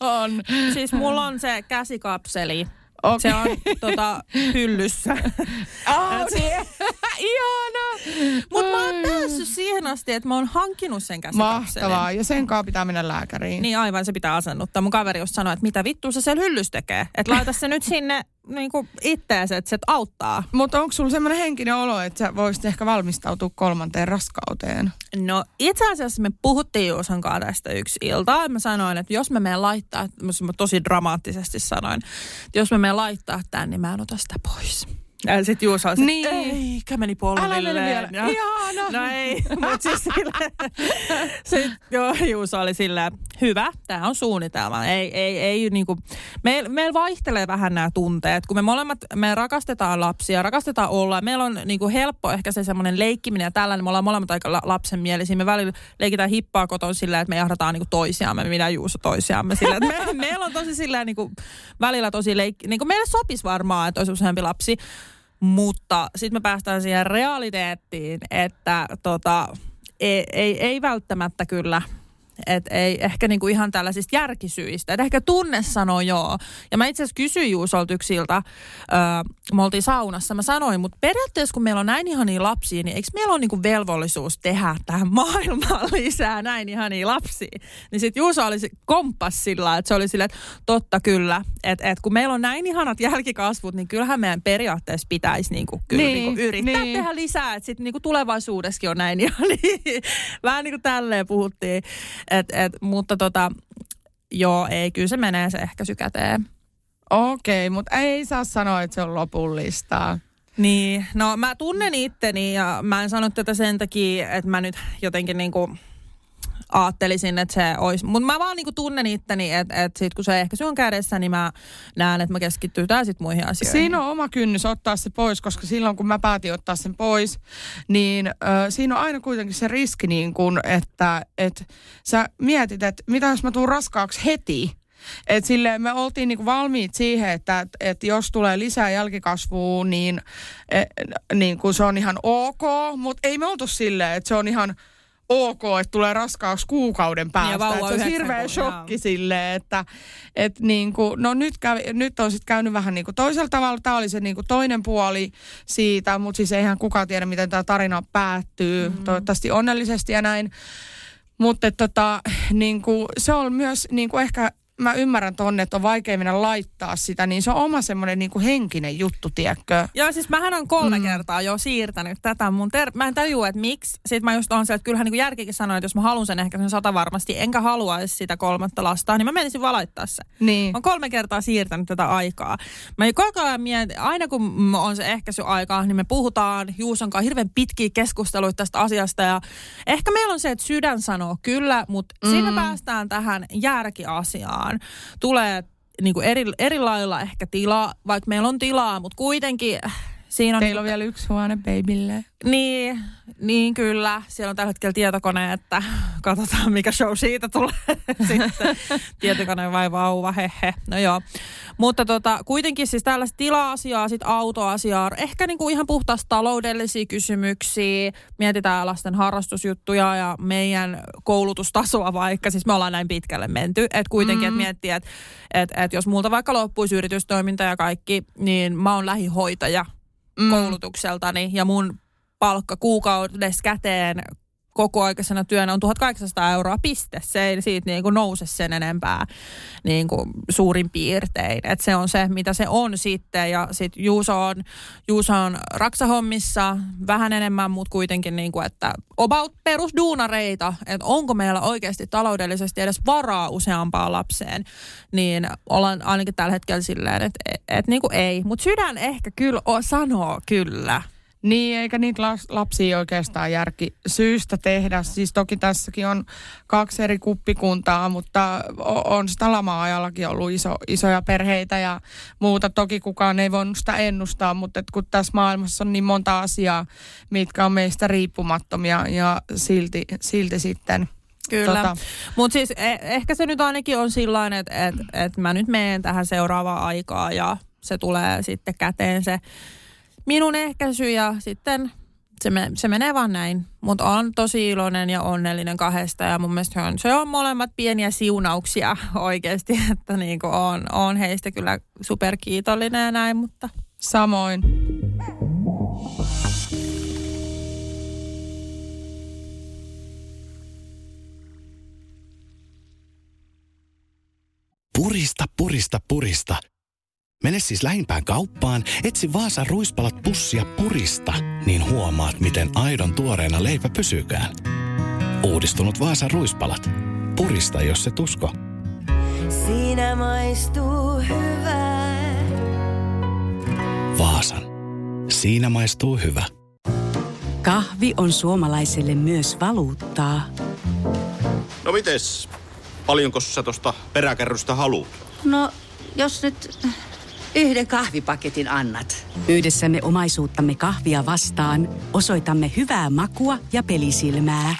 on? Siis mulla on se käsikapseli. Okei. Se on tota, hyllyssä. Oh, niin. Ihana! Mutta mä oon päässyt siihen asti, että mä oon hankkinut sen käsikapselin. Mahtavaa. Ja sen kanssa pitää mennä lääkäriin. Niin aivan, se pitää asennuttaa. Mun kaveri just sanoi, että mitä vittua se siellä hyllys tekee. Että laita se nyt sinne niin kuin itteensä, että se auttaa. Mutta onko sulla semmoinen henkinen olo, että sä voisit ehkä valmistautua kolmanteen raskauteen? No itse asiassa me puhuttiin Juuson kanssa tästä yksi ilta. Mä sanoin, että jos me menen laittaa, mä tosi dramaattisesti sanoin, että jos me menen laittaa tämän, niin mä en ota sitä pois. Ja sit Juuso oli, Niin. niin. eikä meni polvilleen. Älä mene vielä. Ja- Ihana. No ei, mutta siis silleen, sit, joo, Juuso oli silleen, hyvä, tämä on suunnitelma. Ei, ei, ei niinku, meillä meil vaihtelee vähän nämä tunteet, kun me molemmat, me rakastetaan lapsia, rakastetaan olla. Meillä on niinku helppo ehkä se semmoinen leikkiminen ja tällainen, me ollaan molemmat aika la- lapsenmielisiä. Me välillä leikitään hippaa koton sillä, että me jahdataan niinku toisiamme, minä Juuso toisiamme. Sillä, me, meillä on tosi sillä niinku, välillä tosi leikki, niinku meille sopisi varmaan, että olisi useampi lapsi. Mutta sitten me päästään siihen realiteettiin, että tota, ei, ei, ei välttämättä kyllä et ei ehkä niinku ihan tällaisista järkisyistä. Et ehkä tunne sanoo joo. Ja mä itse asiassa kysyin Juusolta yksiltä, öö, me oltiin saunassa, mä sanoin, mutta periaatteessa kun meillä on näin ihania lapsia, niin eikö meillä ole niinku velvollisuus tehdä tähän maailmaan lisää näin ihania lapsia? Niin sitten Juuso oli komppas sillä, että se oli silleen, että totta kyllä, että et kun meillä on näin ihanat jälkikasvut, niin kyllähän meidän periaatteessa pitäisi niinku, kyllä Niin, niinku yrittää niin. tehdä lisää, että sitten niinku tulevaisuudessakin on näin ihania. Vähän niin kuin tälleen puhuttiin. Et, et, mutta tota, joo, ei, kyllä se menee se ehkäisy käteen. Okei, mutta ei saa sanoa, että se on lopullista. Niin, no mä tunnen itteni ja mä en sano tätä sen takia, että mä nyt jotenkin niinku ajattelisin, että se olisi. Mutta mä vaan niinku tunnen itteni, että et sit kun se ehkä on kädessä, niin mä näen, että mä keskittytään sitten muihin asioihin. Siinä on oma kynnys ottaa se pois, koska silloin kun mä päätin ottaa sen pois, niin ö, siinä on aina kuitenkin se riski, niin kun, että et sä mietit, että mitä jos mä tuun raskaaksi heti, et silleen me oltiin niinku valmiit siihen, että et, et jos tulee lisää jälkikasvua, niin, et, niin kuin se on ihan ok, mutta ei me oltu silleen, että se on ihan ok, että tulee raskaus kuukauden päästä. Että se on hirveä shokki silleen, että et niin kuin, no nyt, kävi, nyt on sitten käynyt vähän niin kuin toisella tavalla. Tämä oli se niin kuin toinen puoli siitä, mutta siis eihän kukaan tiedä, miten tämä tarina päättyy. Mm-hmm. Toivottavasti onnellisesti ja näin. Mutta tota, niin kuin, se on myös niin kuin ehkä mä ymmärrän tonne, että on vaikea mennä laittaa sitä, niin se on oma semmoinen niin henkinen juttu, tiedätkö? Joo, siis mähän on kolme mm. kertaa jo siirtänyt tätä mun ter- Mä en tajua, että miksi. Sitten mä just on se, että kyllähän niin järkikin sanoi, että jos mä haluan sen ehkä sen sata varmasti, enkä haluaisi sitä kolmatta lasta, niin mä menisin valaittaa se. Niin. Mä oon kolme kertaa siirtänyt tätä aikaa. Mä koko ajan mietin, aina kun on se ehkäisyaika, niin me puhutaan Juuson kanssa hirveän pitkiä keskusteluita tästä asiasta. Ja ehkä meillä on se, että sydän sanoo kyllä, mutta mm. siinä päästään tähän järkiasiaan. Tulee niin kuin eri, eri lailla ehkä tilaa, vaikka meillä on tilaa, mutta kuitenkin siinä on... Teillä on vielä yksi huone babylle. Niin, niin kyllä. Siellä on tällä hetkellä tietokone, että katsotaan mikä show siitä tulee sitten. Tietokone vai vauva, hehe. No joo. Mutta tota, kuitenkin siis tällaista tila-asiaa, sitten autoasiaa, ehkä niinku ihan puhtaasti taloudellisia kysymyksiä. Mietitään lasten harrastusjuttuja ja meidän koulutustasoa vaikka. Siis me ollaan näin pitkälle menty. Että kuitenkin, mm. että miettii, että et, et jos multa vaikka loppuisi yritystoiminta ja kaikki, niin mä oon lähihoitaja mm. koulutukseltani ja mun palkka kuukaudessa käteen kokoaikaisena työnä on 1800 euroa piste. Se ei siitä niin kuin nouse sen enempää niin kuin suurin piirtein. Et se on se, mitä se on sitten. Ja sitten Juuso on, Juuso on raksahommissa vähän enemmän, mutta kuitenkin niin kuin, että about perusduunareita, että onko meillä oikeasti taloudellisesti edes varaa useampaan lapseen, niin ollaan ainakin tällä hetkellä silleen, että et, et, niin kuin ei. Mutta sydän ehkä kyllä sanoo kyllä. Niin, eikä niitä lapsia oikeastaan järki syystä tehdä. Siis toki tässäkin on kaksi eri kuppikuntaa, mutta on sitä lama-ajallakin ollut iso, isoja perheitä ja muuta. Toki kukaan ei voinut sitä ennustaa, mutta et kun tässä maailmassa on niin monta asiaa, mitkä on meistä riippumattomia ja silti, silti sitten Kyllä, tota. mutta siis eh- ehkä se nyt ainakin on sillä että et, et mä nyt menen tähän seuraavaan aikaa ja se tulee sitten käteen se minun ehkäisy ja sitten se, me, se menee vaan näin. Mutta on tosi iloinen ja onnellinen kahdesta ja mun mielestä on, se on molemmat pieniä siunauksia oikeasti, että niin on, on heistä kyllä superkiitollinen ja näin, mutta... Samoin. Purista, purista, purista. Mene siis lähimpään kauppaan, etsi Vaasan ruispalat pussia purista, niin huomaat, miten aidon tuoreena leipä pysykään. Uudistunut Vaasan ruispalat. Purista, jos se tusko. Siinä maistuu hyvää. Vaasan. Siinä maistuu hyvä. Kahvi on suomalaiselle myös valuuttaa. No mites? Paljonko sä tosta peräkärrystä haluat? No, jos nyt yhden kahvipaketin annat. Yhdessämme omaisuuttamme kahvia vastaan osoitamme hyvää makua ja pelisilmää.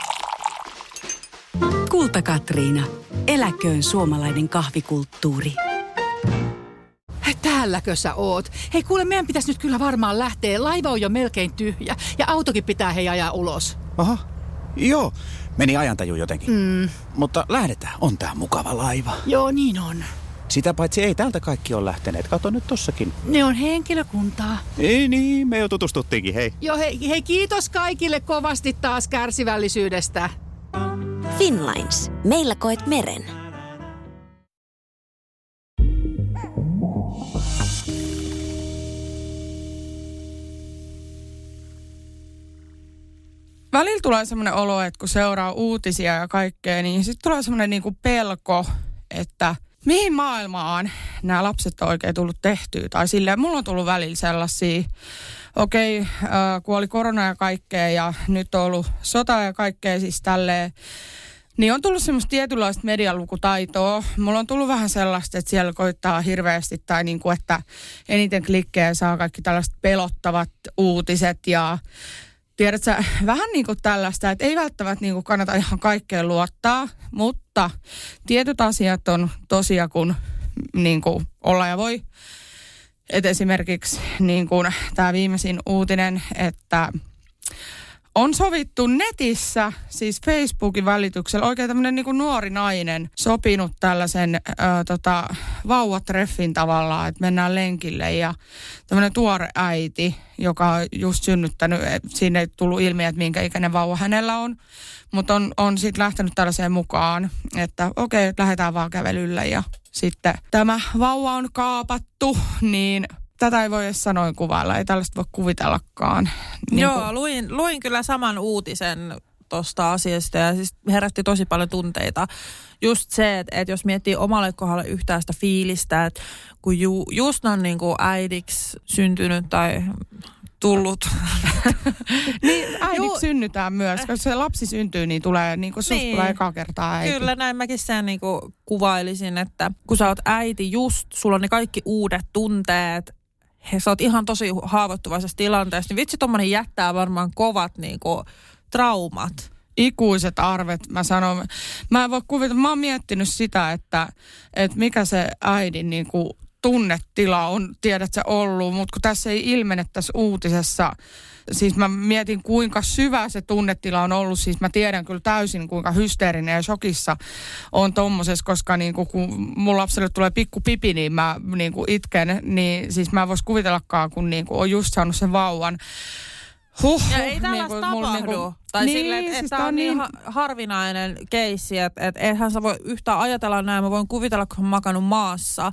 Kulta Katriina. Eläköön suomalainen kahvikulttuuri. Täälläkö sä oot? Hei kuule, meidän pitäisi nyt kyllä varmaan lähteä. Laiva on jo melkein tyhjä ja autokin pitää hei ajaa ulos. Aha, joo. Meni ajantaju jotenkin. Mm. Mutta lähdetään, on tää mukava laiva. Joo, niin on. Sitä paitsi ei täältä kaikki ole lähteneet. Kato nyt tossakin. Ne on henkilökuntaa. Ei niin, me jo tutustuttiinkin, hei. Joo, hei, hei kiitos kaikille kovasti taas kärsivällisyydestä. Finlines. Meillä koet meren. Välillä tulee semmoinen olo, että kun seuraa uutisia ja kaikkea, niin sitten tulee semmoinen niinku pelko, että mihin maailmaan nämä lapset on oikein tullut tehtyä. Tai silleen, mulla on tullut välillä sellaisia, okei, okay, äh, kuoli korona ja kaikkea ja nyt on ollut sota ja kaikkea siis tälleen. Niin on tullut semmoista tietynlaista medialukutaitoa. Mulla on tullut vähän sellaista, että siellä koittaa hirveästi tai niin kuin, että eniten klikkejä saa kaikki tällaiset pelottavat uutiset ja tiedätkö, vähän niin kuin tällaista, että ei välttämättä niin kuin kannata ihan kaikkeen luottaa, mutta tietyt asiat on tosia, kun niin kuin olla ja voi. Et esimerkiksi niin kuin tämä viimeisin uutinen, että on sovittu netissä, siis Facebookin välityksellä, oikein tämmöinen niin nuori nainen sopinut tällaisen ää, tota, vauvatreffin tavallaan, että mennään lenkille. Ja tämmöinen tuore äiti, joka on just synnyttänyt, siinä ei tullut ilmi, että minkä ikäinen vauva hänellä on, mutta on, on sitten lähtenyt tällaiseen mukaan, että okei, okay, lähdetään vaan kävelylle. Ja sitten tämä vauva on kaapattu, niin tätä ei voi edes sanoin kuvailla, ei tällaista voi kuvitellakaan. Niin Joo, kuin... luin, luin kyllä saman uutisen tuosta asiasta ja siis herätti tosi paljon tunteita. Just se, että, että jos miettii omalle kohdalle yhtään sitä fiilistä, että kun ju, just on niin kuin äidiksi syntynyt tai tullut. niin äidiksi synnytään myös, koska se lapsi syntyy, niin tulee niin kuin niin. tulee eka kertaa äiti. Kyllä näin mäkin sen niin kuin kuvailisin, että kun sä oot äiti just, sulla on ne kaikki uudet tunteet, he, sä oot ihan tosi haavoittuvaisessa tilanteessa, niin vitsi tommonen jättää varmaan kovat niin kuin, traumat ikuiset arvet, mä sanon. Mä en voi kuvitella, mä oon miettinyt sitä, että, että mikä se äidin niin kuin, tunnetila on, tiedät sä, ollut, mutta kun tässä ei ilmene tässä uutisessa, siis mä mietin kuinka syvä se tunnetila on ollut, siis mä tiedän kyllä täysin kuinka hysteerinen ja shokissa on tommosessa, koska niin kuin, kun mun lapselle tulee pikku pipi, niin mä niin kuin itken, niin siis mä en vois kuvitellakaan, kun niin kuin on just saanut sen vauvan. Huh, ja ei tällaista niin tapahdu. Niin kuin, tai niin, silleen, että siis tämä on niin, niin harvinainen keissi, että et, eihän sä voi yhtään ajatella näin. Mä voin kuvitella, kun mä makannut maassa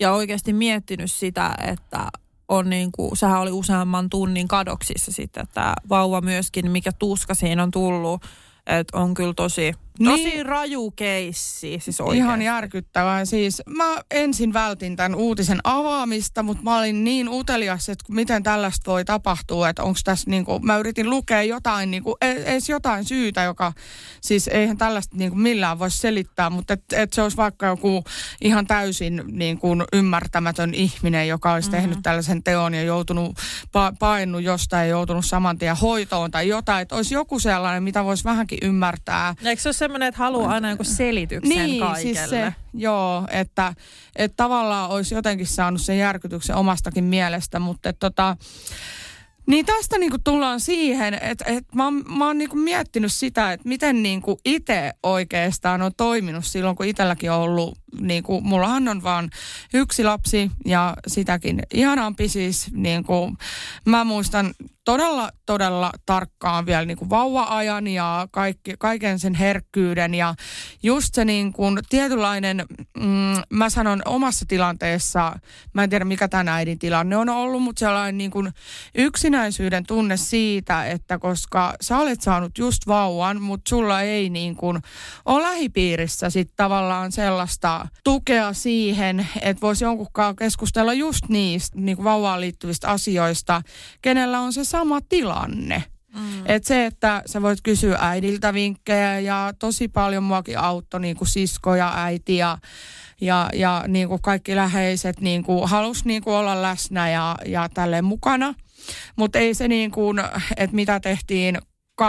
ja oikeasti miettinyt sitä, että on niin kuin, sehän oli useamman tunnin kadoksissa sitten tämä vauva myöskin, mikä tuska siinä on tullut. Että on kyllä tosi, tosi niin. raju keissi. Siis Ihan järkyttävää. Siis mä ensin vältin tämän uutisen avaamista, mutta mä olin niin utelias, että miten tällaista voi tapahtua. Että onko tässä niinku, mä yritin lukea jotain, niinku, edes jotain syytä, joka siis eihän tällaista niinku millään voi selittää, mutta että et se olisi vaikka joku ihan täysin niinku ymmärtämätön ihminen, joka olisi mm-hmm. tehnyt tällaisen teon ja joutunut pa- painut jostain ja joutunut saman tien hoitoon tai jotain. Että olisi joku sellainen, mitä voisi vähänkin ymmärtää. Eikö se ole semmoinen, että haluaa aina joku selityksen niin, kaikelle? Siis se, joo, että, että tavallaan olisi jotenkin saanut sen järkytyksen omastakin mielestä, mutta että tota, niin tästä niinku tullaan siihen, että, että mä oon, mä oon niinku miettinyt sitä, että miten niinku itse oikeastaan on toiminut silloin, kun itselläkin on ollut, niinku, mullahan on vaan yksi lapsi ja sitäkin ihanampi siis, niinku, mä muistan todella, todella tarkkaan vielä niin kuin vauva-ajan ja kaikki, kaiken sen herkkyyden ja just se niin kuin tietynlainen, mm, mä sanon omassa tilanteessa, mä en tiedä mikä tämän äidin tilanne on ollut, mutta sellainen niin kuin yksinäisyyden tunne siitä, että koska sä olet saanut just vauvan, mutta sulla ei niin kuin ole lähipiirissä sit tavallaan sellaista tukea siihen, että voisi jonkunkaan keskustella just niistä niin kuin vauvaan liittyvistä asioista, kenellä on se sama tilanne. Mm. Et se, että sä voit kysyä äidiltä vinkkejä ja tosi paljon muakin auttoi niin kuin sisko ja äiti ja, ja, ja niin kuin kaikki läheiset niin kuin halus niin kuin olla läsnä ja, ja tälleen mukana. Mutta ei se niin kuin, että mitä tehtiin 20-30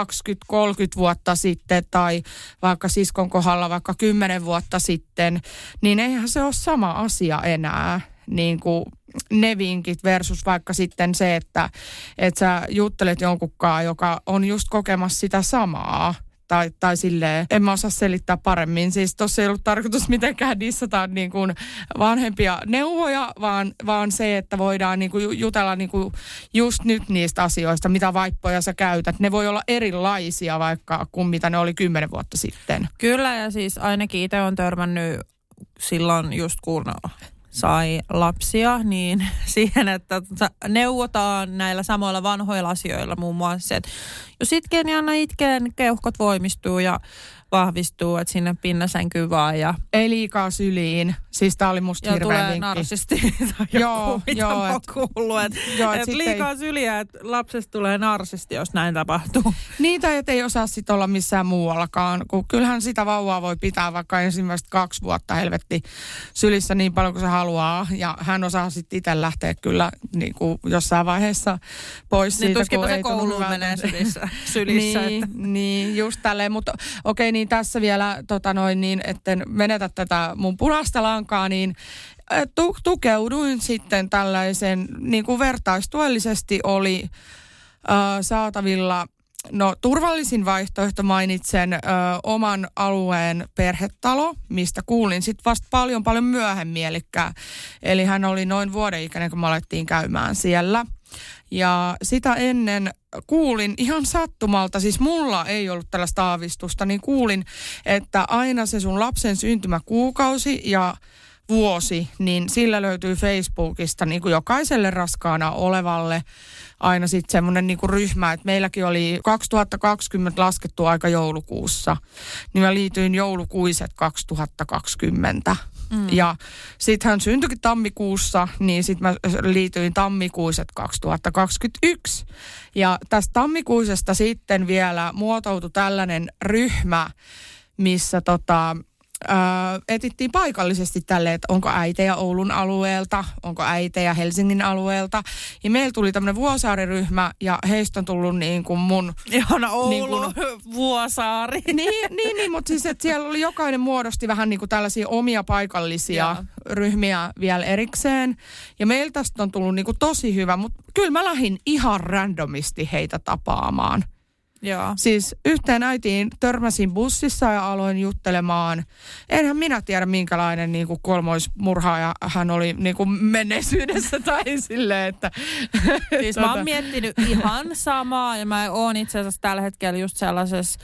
vuotta sitten tai vaikka siskon kohdalla vaikka 10 vuotta sitten, niin eihän se ole sama asia enää niin kuin ne vinkit versus vaikka sitten se, että, että sä juttelet jonkunkaan, joka on just kokemassa sitä samaa tai, tai silleen, en mä osaa selittää paremmin. Siis tuossa ei ollut tarkoitus mitenkään dissata niin kuin vanhempia neuvoja, vaan, vaan se, että voidaan niin kuin jutella niin kuin just nyt niistä asioista, mitä vaippoja sä käytät. Ne voi olla erilaisia vaikka kuin mitä ne oli kymmenen vuotta sitten. Kyllä ja siis ainakin itse on törmännyt silloin just kun sai lapsia, niin siihen, että neuvotaan näillä samoilla vanhoilla asioilla muun muassa, että jos itkee, niin anna itkeen, keuhkot voimistuu ja vahvistuu, että sinne pinnasänkyy vaan ja... Ei liikaa syliin. Siis tää oli musta ja hirveä tulee vinkki. narsisti tai joku, Joo, mitä joo, mä oon kuullut. Et, joo, et et liikaa ei- syliä, että lapsesta tulee narsisti, jos näin tapahtuu. Niitä et ei osaa sit olla missään muuallakaan, kun kyllähän sitä vauvaa voi pitää vaikka ensimmäistä kaksi vuotta helvetti sylissä niin paljon kuin se haluaa. Ja hän osaa sitten itse lähteä kyllä niin kuin jossain vaiheessa pois Niin siitä, tuskinpa kun se ei kouluun menee sylissä. sylissä niin, että. niin, just tälleen. Mutta okei, niin tässä vielä tota noin, niin, etten menetä tätä mun punaista lankaa, niin äh, tu- tukeuduin sitten tällaisen, niin kuin vertaistuellisesti oli äh, saatavilla No turvallisin vaihtoehto mainitsen ö, oman alueen perhetalo, mistä kuulin sitten vasta paljon paljon myöhemmin. Elikkä, eli hän oli noin vuoden ikäinen, kun me alettiin käymään siellä. Ja sitä ennen kuulin ihan sattumalta, siis mulla ei ollut tällaista aavistusta, niin kuulin, että aina se sun lapsen syntymäkuukausi ja vuosi, niin sillä löytyy Facebookista niin kuin jokaiselle raskaana olevalle aina sitten semmoinen niin kuin ryhmä, että meilläkin oli 2020 laskettu aika joulukuussa, niin mä liityin joulukuiset 2020. Mm. Ja sitten hän syntyikin tammikuussa, niin sitten mä liityin tammikuiset 2021. Ja tästä tammikuisesta sitten vielä muotoutui tällainen ryhmä, missä tota, Öö, etittiin paikallisesti tälle, että onko äitejä Oulun alueelta, onko äitejä Helsingin alueelta. Ja meillä tuli tämmöinen Vuosaari-ryhmä ja heistä on tullut niin kuin mun... Ihana Oulu, Niin kuin, Vuosaari. niin, niin, niin, mutta siis että siellä oli jokainen muodosti vähän niin kuin tällaisia omia paikallisia Joo. ryhmiä vielä erikseen. Ja meiltä tästä on tullut niin kuin tosi hyvä, mutta kyllä mä lähdin ihan randomisti heitä tapaamaan. Joo. Siis yhteen äitiin törmäsin bussissa ja aloin juttelemaan. Enhän minä tiedä, minkälainen niin kuin kolmoismurhaaja hän oli niin kuin menneisyydessä tai silleen, että... Siis mä oon miettinyt ihan samaa ja mä oon itse asiassa tällä hetkellä just sellaisessa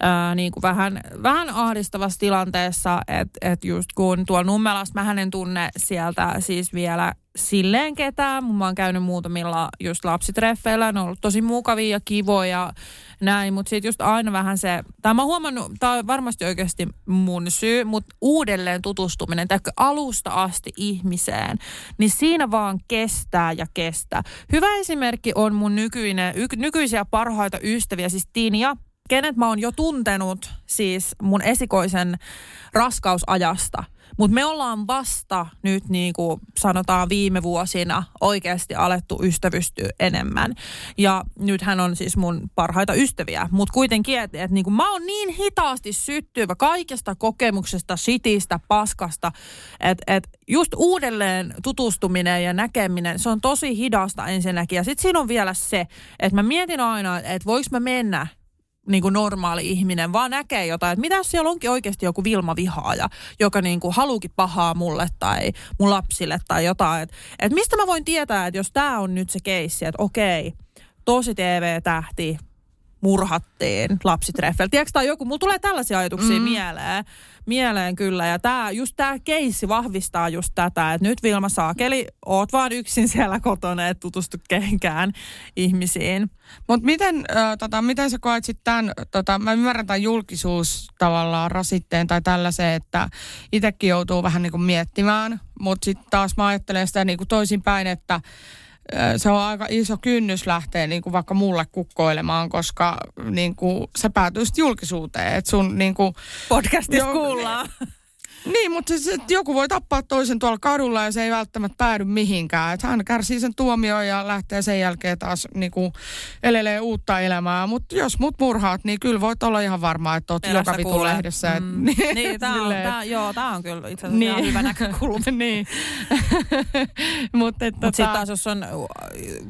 ää, niin kuin vähän, vähän ahdistavassa tilanteessa, että et just kun tuolla Nummelassa mä en tunne sieltä siis vielä silleen ketään. Mä oon käynyt muutamilla just lapsitreffeillä, ne on ollut tosi mukavia ja kivoja näin, mutta sitten just aina vähän se, tai mä oon huomannut, tämä on varmasti oikeasti mun syy, mutta uudelleen tutustuminen, tai alusta asti ihmiseen, niin siinä vaan kestää ja kestää. Hyvä esimerkki on mun nykyinen, y, nykyisiä parhaita ystäviä, siis Tinja, kenet mä oon jo tuntenut siis mun esikoisen raskausajasta. Mutta me ollaan vasta nyt niin kuin sanotaan viime vuosina oikeasti alettu ystävystyä enemmän. Ja nyt hän on siis mun parhaita ystäviä. Mutta kuitenkin, että et, niin kuin mä oon niin hitaasti syttyvä kaikesta kokemuksesta, shitistä, paskasta. Että et just uudelleen tutustuminen ja näkeminen, se on tosi hidasta ensinnäkin. Ja sitten siinä on vielä se, että mä mietin aina, että voiko mä mennä niin kuin normaali ihminen, vaan näkee jotain, että mitä jos siellä onkin oikeasti joku Vilma vihaaja, joka niin kuin haluukin pahaa mulle tai mun lapsille tai jotain. Että et mistä mä voin tietää, että jos tämä on nyt se keissi, että okei, tosi TV-tähti, murhattiin lapsitreffellä. Tiedätkö, tai joku, mulla tulee tällaisia ajatuksia mm. mieleen, mieleen kyllä. Ja tää, just tämä keissi vahvistaa just tätä, että nyt Vilma Saakeli, oot vaan yksin siellä kotona, et tutustu kehenkään ihmisiin. Mutta miten, äh, tota, miten sä koet sitten tämän, tota, mä ymmärrän tämän julkisuus tavallaan rasitteen tai tällaiseen, että itsekin joutuu vähän niin kuin miettimään, mutta sitten taas mä ajattelen sitä niin kuin toisinpäin, että se on aika iso kynnys lähteä niin kuin vaikka mulle kukkoilemaan, koska niin kuin, se päätyy sitten julkisuuteen. Että sun niin kuin, Podcastissa Jo- kuullaan. Niin, mutta siis, joku voi tappaa toisen tuolla kadulla ja se ei välttämättä päädy mihinkään. Että hän kärsii sen tuomioon ja lähtee sen jälkeen taas niin kuin, elelee uutta elämää. Mutta jos mut murhaat, niin kyllä voit olla ihan varma, että oot joka vitu lehdessä. Et, Mm. niin, tää on, tää, joo, tää on kyllä itse asiassa ihan hyvä näkökulma. niin. Mutta Mutta tota, sitten taas jos on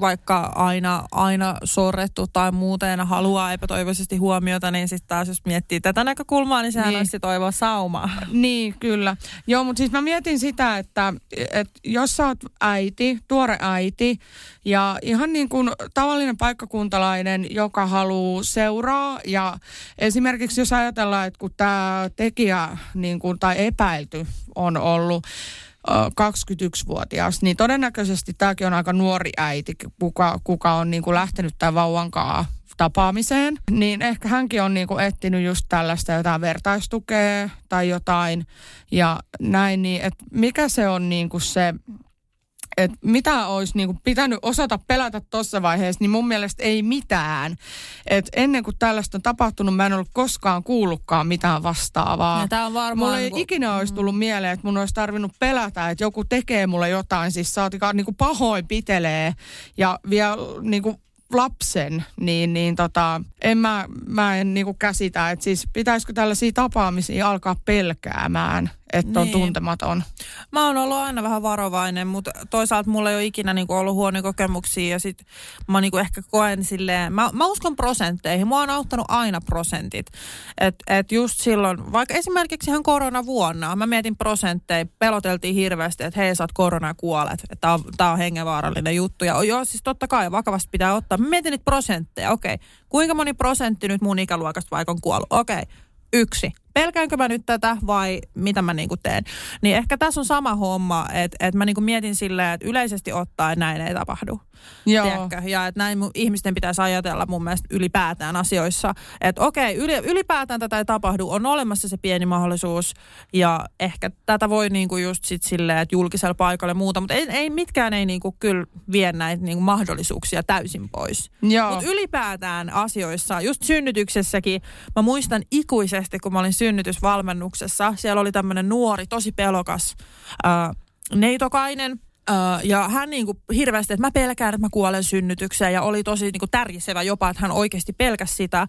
vaikka aina, aina sorrettu tai muuten haluaa epätoivoisesti huomiota, niin sitten taas jos miettii tätä näkökulmaa, niin sehän Niin. olisi toivoa saumaa. Niin, kyllä. Joo, mutta siis mä mietin sitä, että, että jos sä oot äiti, tuore äiti, ja ihan niin kuin tavallinen paikkakuntalainen, joka haluaa seuraa, ja esimerkiksi jos ajatellaan, että kun tämä tekijä niin kuin, tai epäilty on ollut ö, 21-vuotias, niin todennäköisesti tämäkin on aika nuori äiti, kuka, kuka on niin kuin lähtenyt tämän vauvan kanssa tapaamiseen, niin ehkä hänkin on niinku etsinyt just tällaista jotain vertaistukea tai jotain ja näin, niin että mikä se on niinku se että mitä olisi niinku pitänyt osata pelätä tuossa vaiheessa, niin mun mielestä ei mitään. Et ennen kuin tällaista on tapahtunut, mä en ollut koskaan kuullutkaan mitään vastaavaa. Ja tää on varmaan Mulla ei niinku- ikinä olisi tullut mieleen, että mun olisi tarvinnut pelätä, että joku tekee mulle jotain, siis saatikaan niinku pahoin pitelee ja vielä niinku lapsen, niin, niin tota, en mä, mä en niinku käsitä, että siis pitäisikö tällaisia tapaamisia alkaa pelkäämään, että on Niin. tuntematon. Mä oon ollut aina vähän varovainen, mutta toisaalta mulla ei ole ikinä niinku ollut huonoja kokemuksia ja sit mä niinku ehkä koen silleen, mä, mä uskon prosentteihin, mua on auttanut aina prosentit. Että et just silloin, vaikka esimerkiksi ihan koronavuonna, mä mietin prosentteja, peloteltiin hirveästi, että hei sä oot korona kuolet, että tää on, tää on hengenvaarallinen juttu. Ja joo, siis totta kai vakavasti pitää ottaa. Mä mietin niitä prosentteja, okei. Kuinka moni prosentti nyt mun ikäluokasta vaikka on kuollut? Okei, yksi. Pelkäänkö mä nyt tätä vai mitä mä niinku teen? Niin ehkä tässä on sama homma, että et mä niinku mietin silleen, että yleisesti ottaen näin ei tapahdu. Joo. Tiedätkö? Ja että näin ihmisten pitäisi ajatella mun mielestä ylipäätään asioissa. Että okei, yli, ylipäätään tätä ei tapahdu, on olemassa se pieni mahdollisuus. Ja ehkä tätä voi niinku just sit silleen, että julkisella paikalla ja muuta. Mutta ei, ei mitkään ei niinku kyllä vie näitä niinku mahdollisuuksia täysin pois. Mutta ylipäätään asioissa, just synnytyksessäkin, mä muistan ikuisesti, kun mä olin synnytysvalmennuksessa, siellä oli tämmöinen nuori, tosi pelokas ää, neitokainen, ja hän niinku hirveästi, että mä pelkään, että mä kuolen synnytykseen ja oli tosi niinku tärjisevä jopa, että hän oikeasti pelkäsi sitä.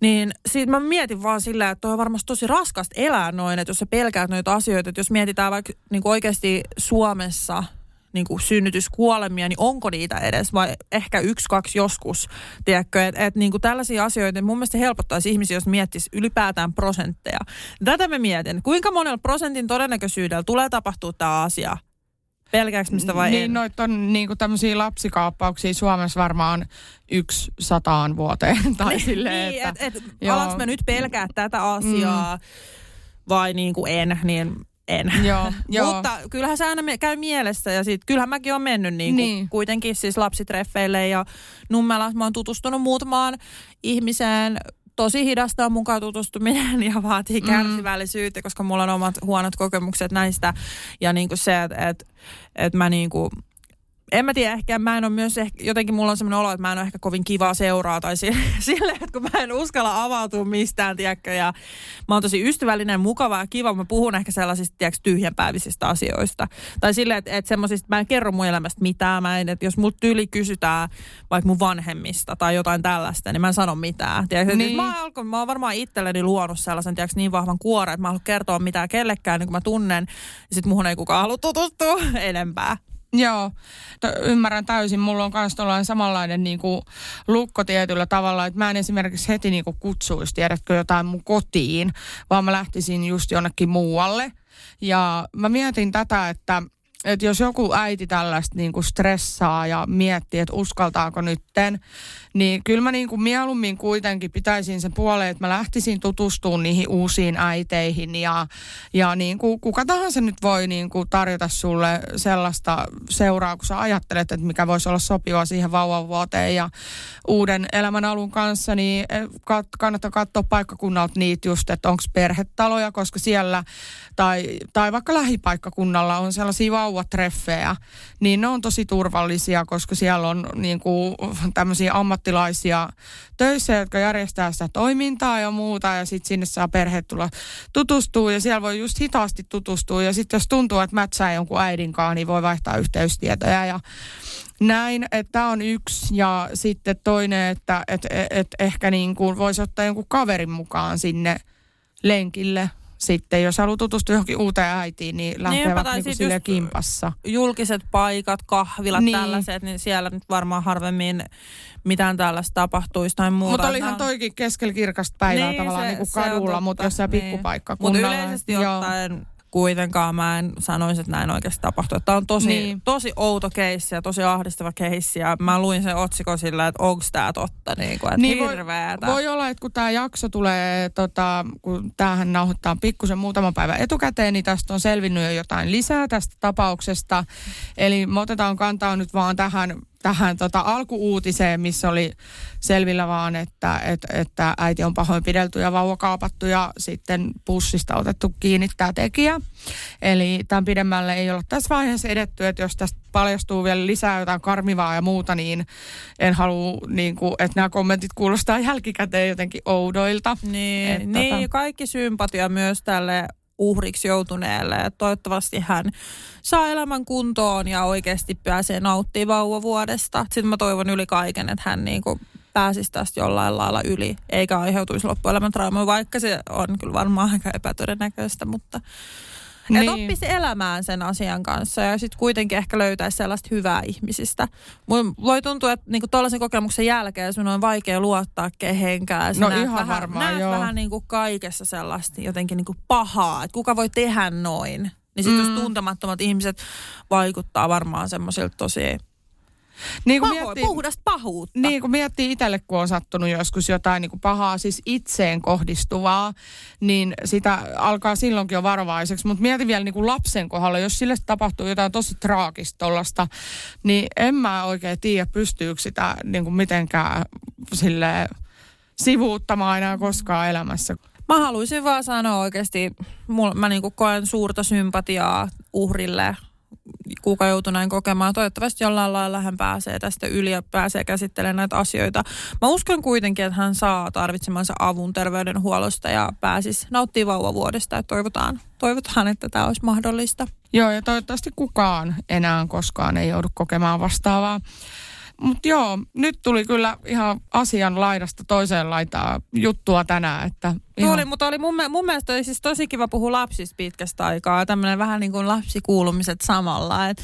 Niin siitä mä mietin vaan sillä, että toi on varmasti tosi raskasta elää noin, että jos sä pelkäät noita asioita, että jos mietitään vaikka niinku oikeasti Suomessa niin kuin synnytyskuolemia, niin onko niitä edes vai ehkä yksi, kaksi joskus, tiedätkö, että et, niin kuin tällaisia asioita, niin mun mielestä helpottaisi ihmisiä, jos miettisi ylipäätään prosentteja. Tätä mä mietin, kuinka monella prosentin todennäköisyydellä tulee tapahtua tämä asia? Pelkääks mistä vai niin, en? noita on niinku tämmöisiä lapsikaappauksia Suomessa varmaan yksi sataan vuoteen. Tai silleen, niin, että, et, et, alanko mä nyt pelkää tätä asiaa mm. vai niin kuin en, niin en. Joo, joo. Mutta kyllähän se aina käy mielessä ja sit, kyllähän mäkin olen mennyt niin Niin. kuitenkin siis lapsitreffeille ja Nummelassa mä oon tutustunut muutamaan ihmiseen. Tosi hidasta on mukaan tutustuminen ja vaatii Mm. kärsivällisyyttä, koska mulla on omat huonot kokemukset näistä. Ja niin kuin se, että et, et mä niin kuin en mä tiedä, ehkä mä en ole myös, ehkä, jotenkin mulla on semmoinen olo, että mä en ole ehkä kovin kivaa seuraa tai si- silleen, että kun mä en uskalla avautua mistään, tiedätkö, ja mä oon tosi ystävällinen, mukava ja kiva, mä puhun ehkä sellaisista, tiedätkö, tyhjänpäiväisistä asioista. Tai silleen, että, että semmoisista, mä en kerro mun elämästä mitään, mä en, että jos multa tyyli kysytään vaikka mun vanhemmista tai jotain tällaista, niin mä en sano mitään. Tiedätkö, Niin. niin. mä, alkoin, mä oon varmaan itselleni luonut sellaisen, tiedätkö, niin vahvan kuoren, että mä en halua kertoa mitään kellekään, niin kun mä tunnen, ja sit muhun ei kukaan halua tutustua enempää. Joo, T- ymmärrän täysin. Mulla on myös tuollainen samanlainen niin kuin lukko tietyllä tavalla, että mä en esimerkiksi heti niin kuin kutsuisi, tiedätkö, jotain mun kotiin, vaan mä lähtisin just jonnekin muualle. Ja mä mietin tätä, että että jos joku äiti tällaista niin kuin stressaa ja miettii, että uskaltaako nytten, niin kyllä mä niin kuin mieluummin kuitenkin pitäisin sen puoleen, että mä lähtisin tutustumaan niihin uusiin äiteihin ja, ja niin kuin kuka tahansa nyt voi niin kuin tarjota sulle sellaista seuraa, kun sä ajattelet, että mikä voisi olla sopiva siihen vauvavuoteen ja uuden elämän alun kanssa, niin eh, kannattaa katsoa paikkakunnalta niitä just, että onko perhetaloja, koska siellä tai, tai vaikka lähipaikkakunnalla on sellaisia vauvatreffejä, niin ne on tosi turvallisia, koska siellä on niin kuin tämmöisiä ammattilaisia töissä, jotka järjestää sitä toimintaa ja muuta ja sitten sinne saa perhe tulla tutustua ja siellä voi just hitaasti tutustua ja sitten jos tuntuu, että mätsää jonkun äidin kanssa, niin voi vaihtaa yhteystietoja ja näin, että tämä on yksi ja sitten toinen, että et, et, et ehkä niin kuin voisi ottaa jonkun kaverin mukaan sinne lenkille sitten, jos haluaa tutustua johonkin uuteen äitiin, niin tai niin sit sille kimpassa. julkiset paikat, kahvilat, Niin. niin. tällaiset, niin siellä nyt varmaan harvemmin mitään tällaista tapahtuisi tai muuta. Mutta olihan toikin keskellä kirkasta päivää Niin, tavallaan se- niin kuin se on kadulla, mutta jossain niin. pikkupaikkakunnalla. Mutta yleisesti ottaen kuitenkaan mä en sanoisi, että näin oikeasti tapahtuu. Tämä on tosi, Niin. tosi outo keissi ja tosi ahdistava keissi. Ja mä luin sen otsikon sillä, että onko tämä totta. Niin kuin, että Niin voi-. Voi olla, että kun tämä jakso tulee, tota, kun tämähän nauhoittaa pikkusen muutama päivä etukäteen, niin tästä on selvinnyt jo jotain lisää tästä tapauksesta. Eli me otetaan kantaa nyt vaan tähän tähän tota alkuuutiseen, missä oli selvillä vaan, että, että, että äiti on pahoinpidelty ja vauva kaapattu ja sitten pussista otettu kiinni tämä tekijä. Eli tämän pidemmälle ei olla tässä vaiheessa edetty, että jos tästä paljastuu vielä lisää jotain karmivaa ja muuta, niin en halua, niin kuin, että nämä kommentit kuulostaa jälkikäteen jotenkin oudoilta. Niin, niin tota, kaikki sympatia myös tälle uhriksi joutuneelle. Et toivottavasti hän saa elämän kuntoon ja oikeasti pääsee nauttimaan vauvavuodesta. Sitten mä toivon yli kaiken, että hän niinku pääsisi tästä jollain lailla yli, eikä aiheutuisi loppuelämän traumaa, vaikka se on kyllä varmaan aika epätodennäköistä, mutta niin. Niin. Et oppisi elämään sen asian kanssa ja sitten kuitenkin ehkä löytäisi sellaista hyvää ihmisistä. Mun voi tuntua, että niinku tuollaisen kokemuksen jälkeen sun on vaikea luottaa kehenkään. Sä No näet ihan vähän, varmaan, näet joo. vähän niinku kaikessa sellaista jotenkin niinku pahaa, että kuka voi tehdä noin. Niin sitten mm. jos tuntemattomat ihmiset vaikuttaa varmaan semmoisilta tosi niin kuin paho, miettii, puhdasta pahuutta. Niin kun miettii itselle, kun on sattunut joskus jotain niin kuin pahaa, siis itseen kohdistuvaa, niin sitä alkaa silloinkin jo varovaiseksi. Mutta mieti vielä niin kuin lapsen kohdalla, jos sille tapahtuu jotain tosi traagista tollasta, niin en mä oikein tiedä, pystyykö sitä niin kuin mitenkään sille sivuuttamaan enää koskaan elämässä. Mä haluaisin vaan sanoa oikeasti, mä niinku koen suurta sympatiaa uhrille, kuka joutuu näin kokemaan. Toivottavasti jollain lailla hän pääsee tästä yli ja pääsee käsittelemään näitä asioita. Mä uskon kuitenkin, että hän saa tarvitsemansa avun terveydenhuollosta ja pääsisi nauttii vauvavuodesta. Ja toivotaan, toivotaan, että tämä olisi mahdollista. Joo, ja toivottavasti kukaan enää koskaan ei joudu kokemaan vastaavaa. Mutta joo, nyt tuli kyllä ihan asian laidasta toiseen laitaan juttua tänään. Että ihan... oli, mutta oli mun, mun mielestä oli siis tosi kiva puhua lapsista pitkästä aikaa. Tämmöinen vähän niin kuin lapsikuulumiset samalla. Et,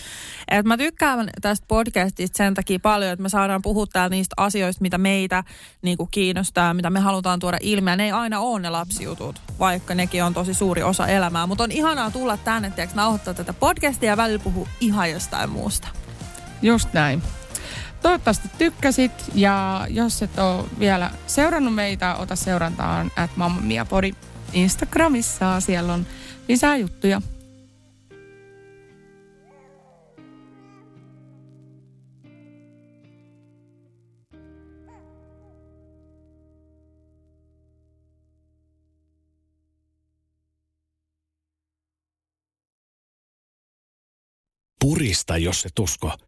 et mä tykkään tästä podcastista sen takia paljon, että me saadaan puhua täällä niistä asioista, mitä meitä niin kuin kiinnostaa, mitä me halutaan tuoda ilmi. Ja ne ei aina ole ne lapsijutut, vaikka nekin on tosi suuri osa elämää. Mutta on ihanaa tulla tänne, tiiäks, nauhoittaa tätä podcastia ja välillä puhua ihan jostain muusta. Just näin. Toivottavasti tykkäsit ja jos et ole vielä seurannut meitä, ota seurantaan at Mamma Podi Instagramissa. Siellä on lisää juttuja. Purista, jos et usko.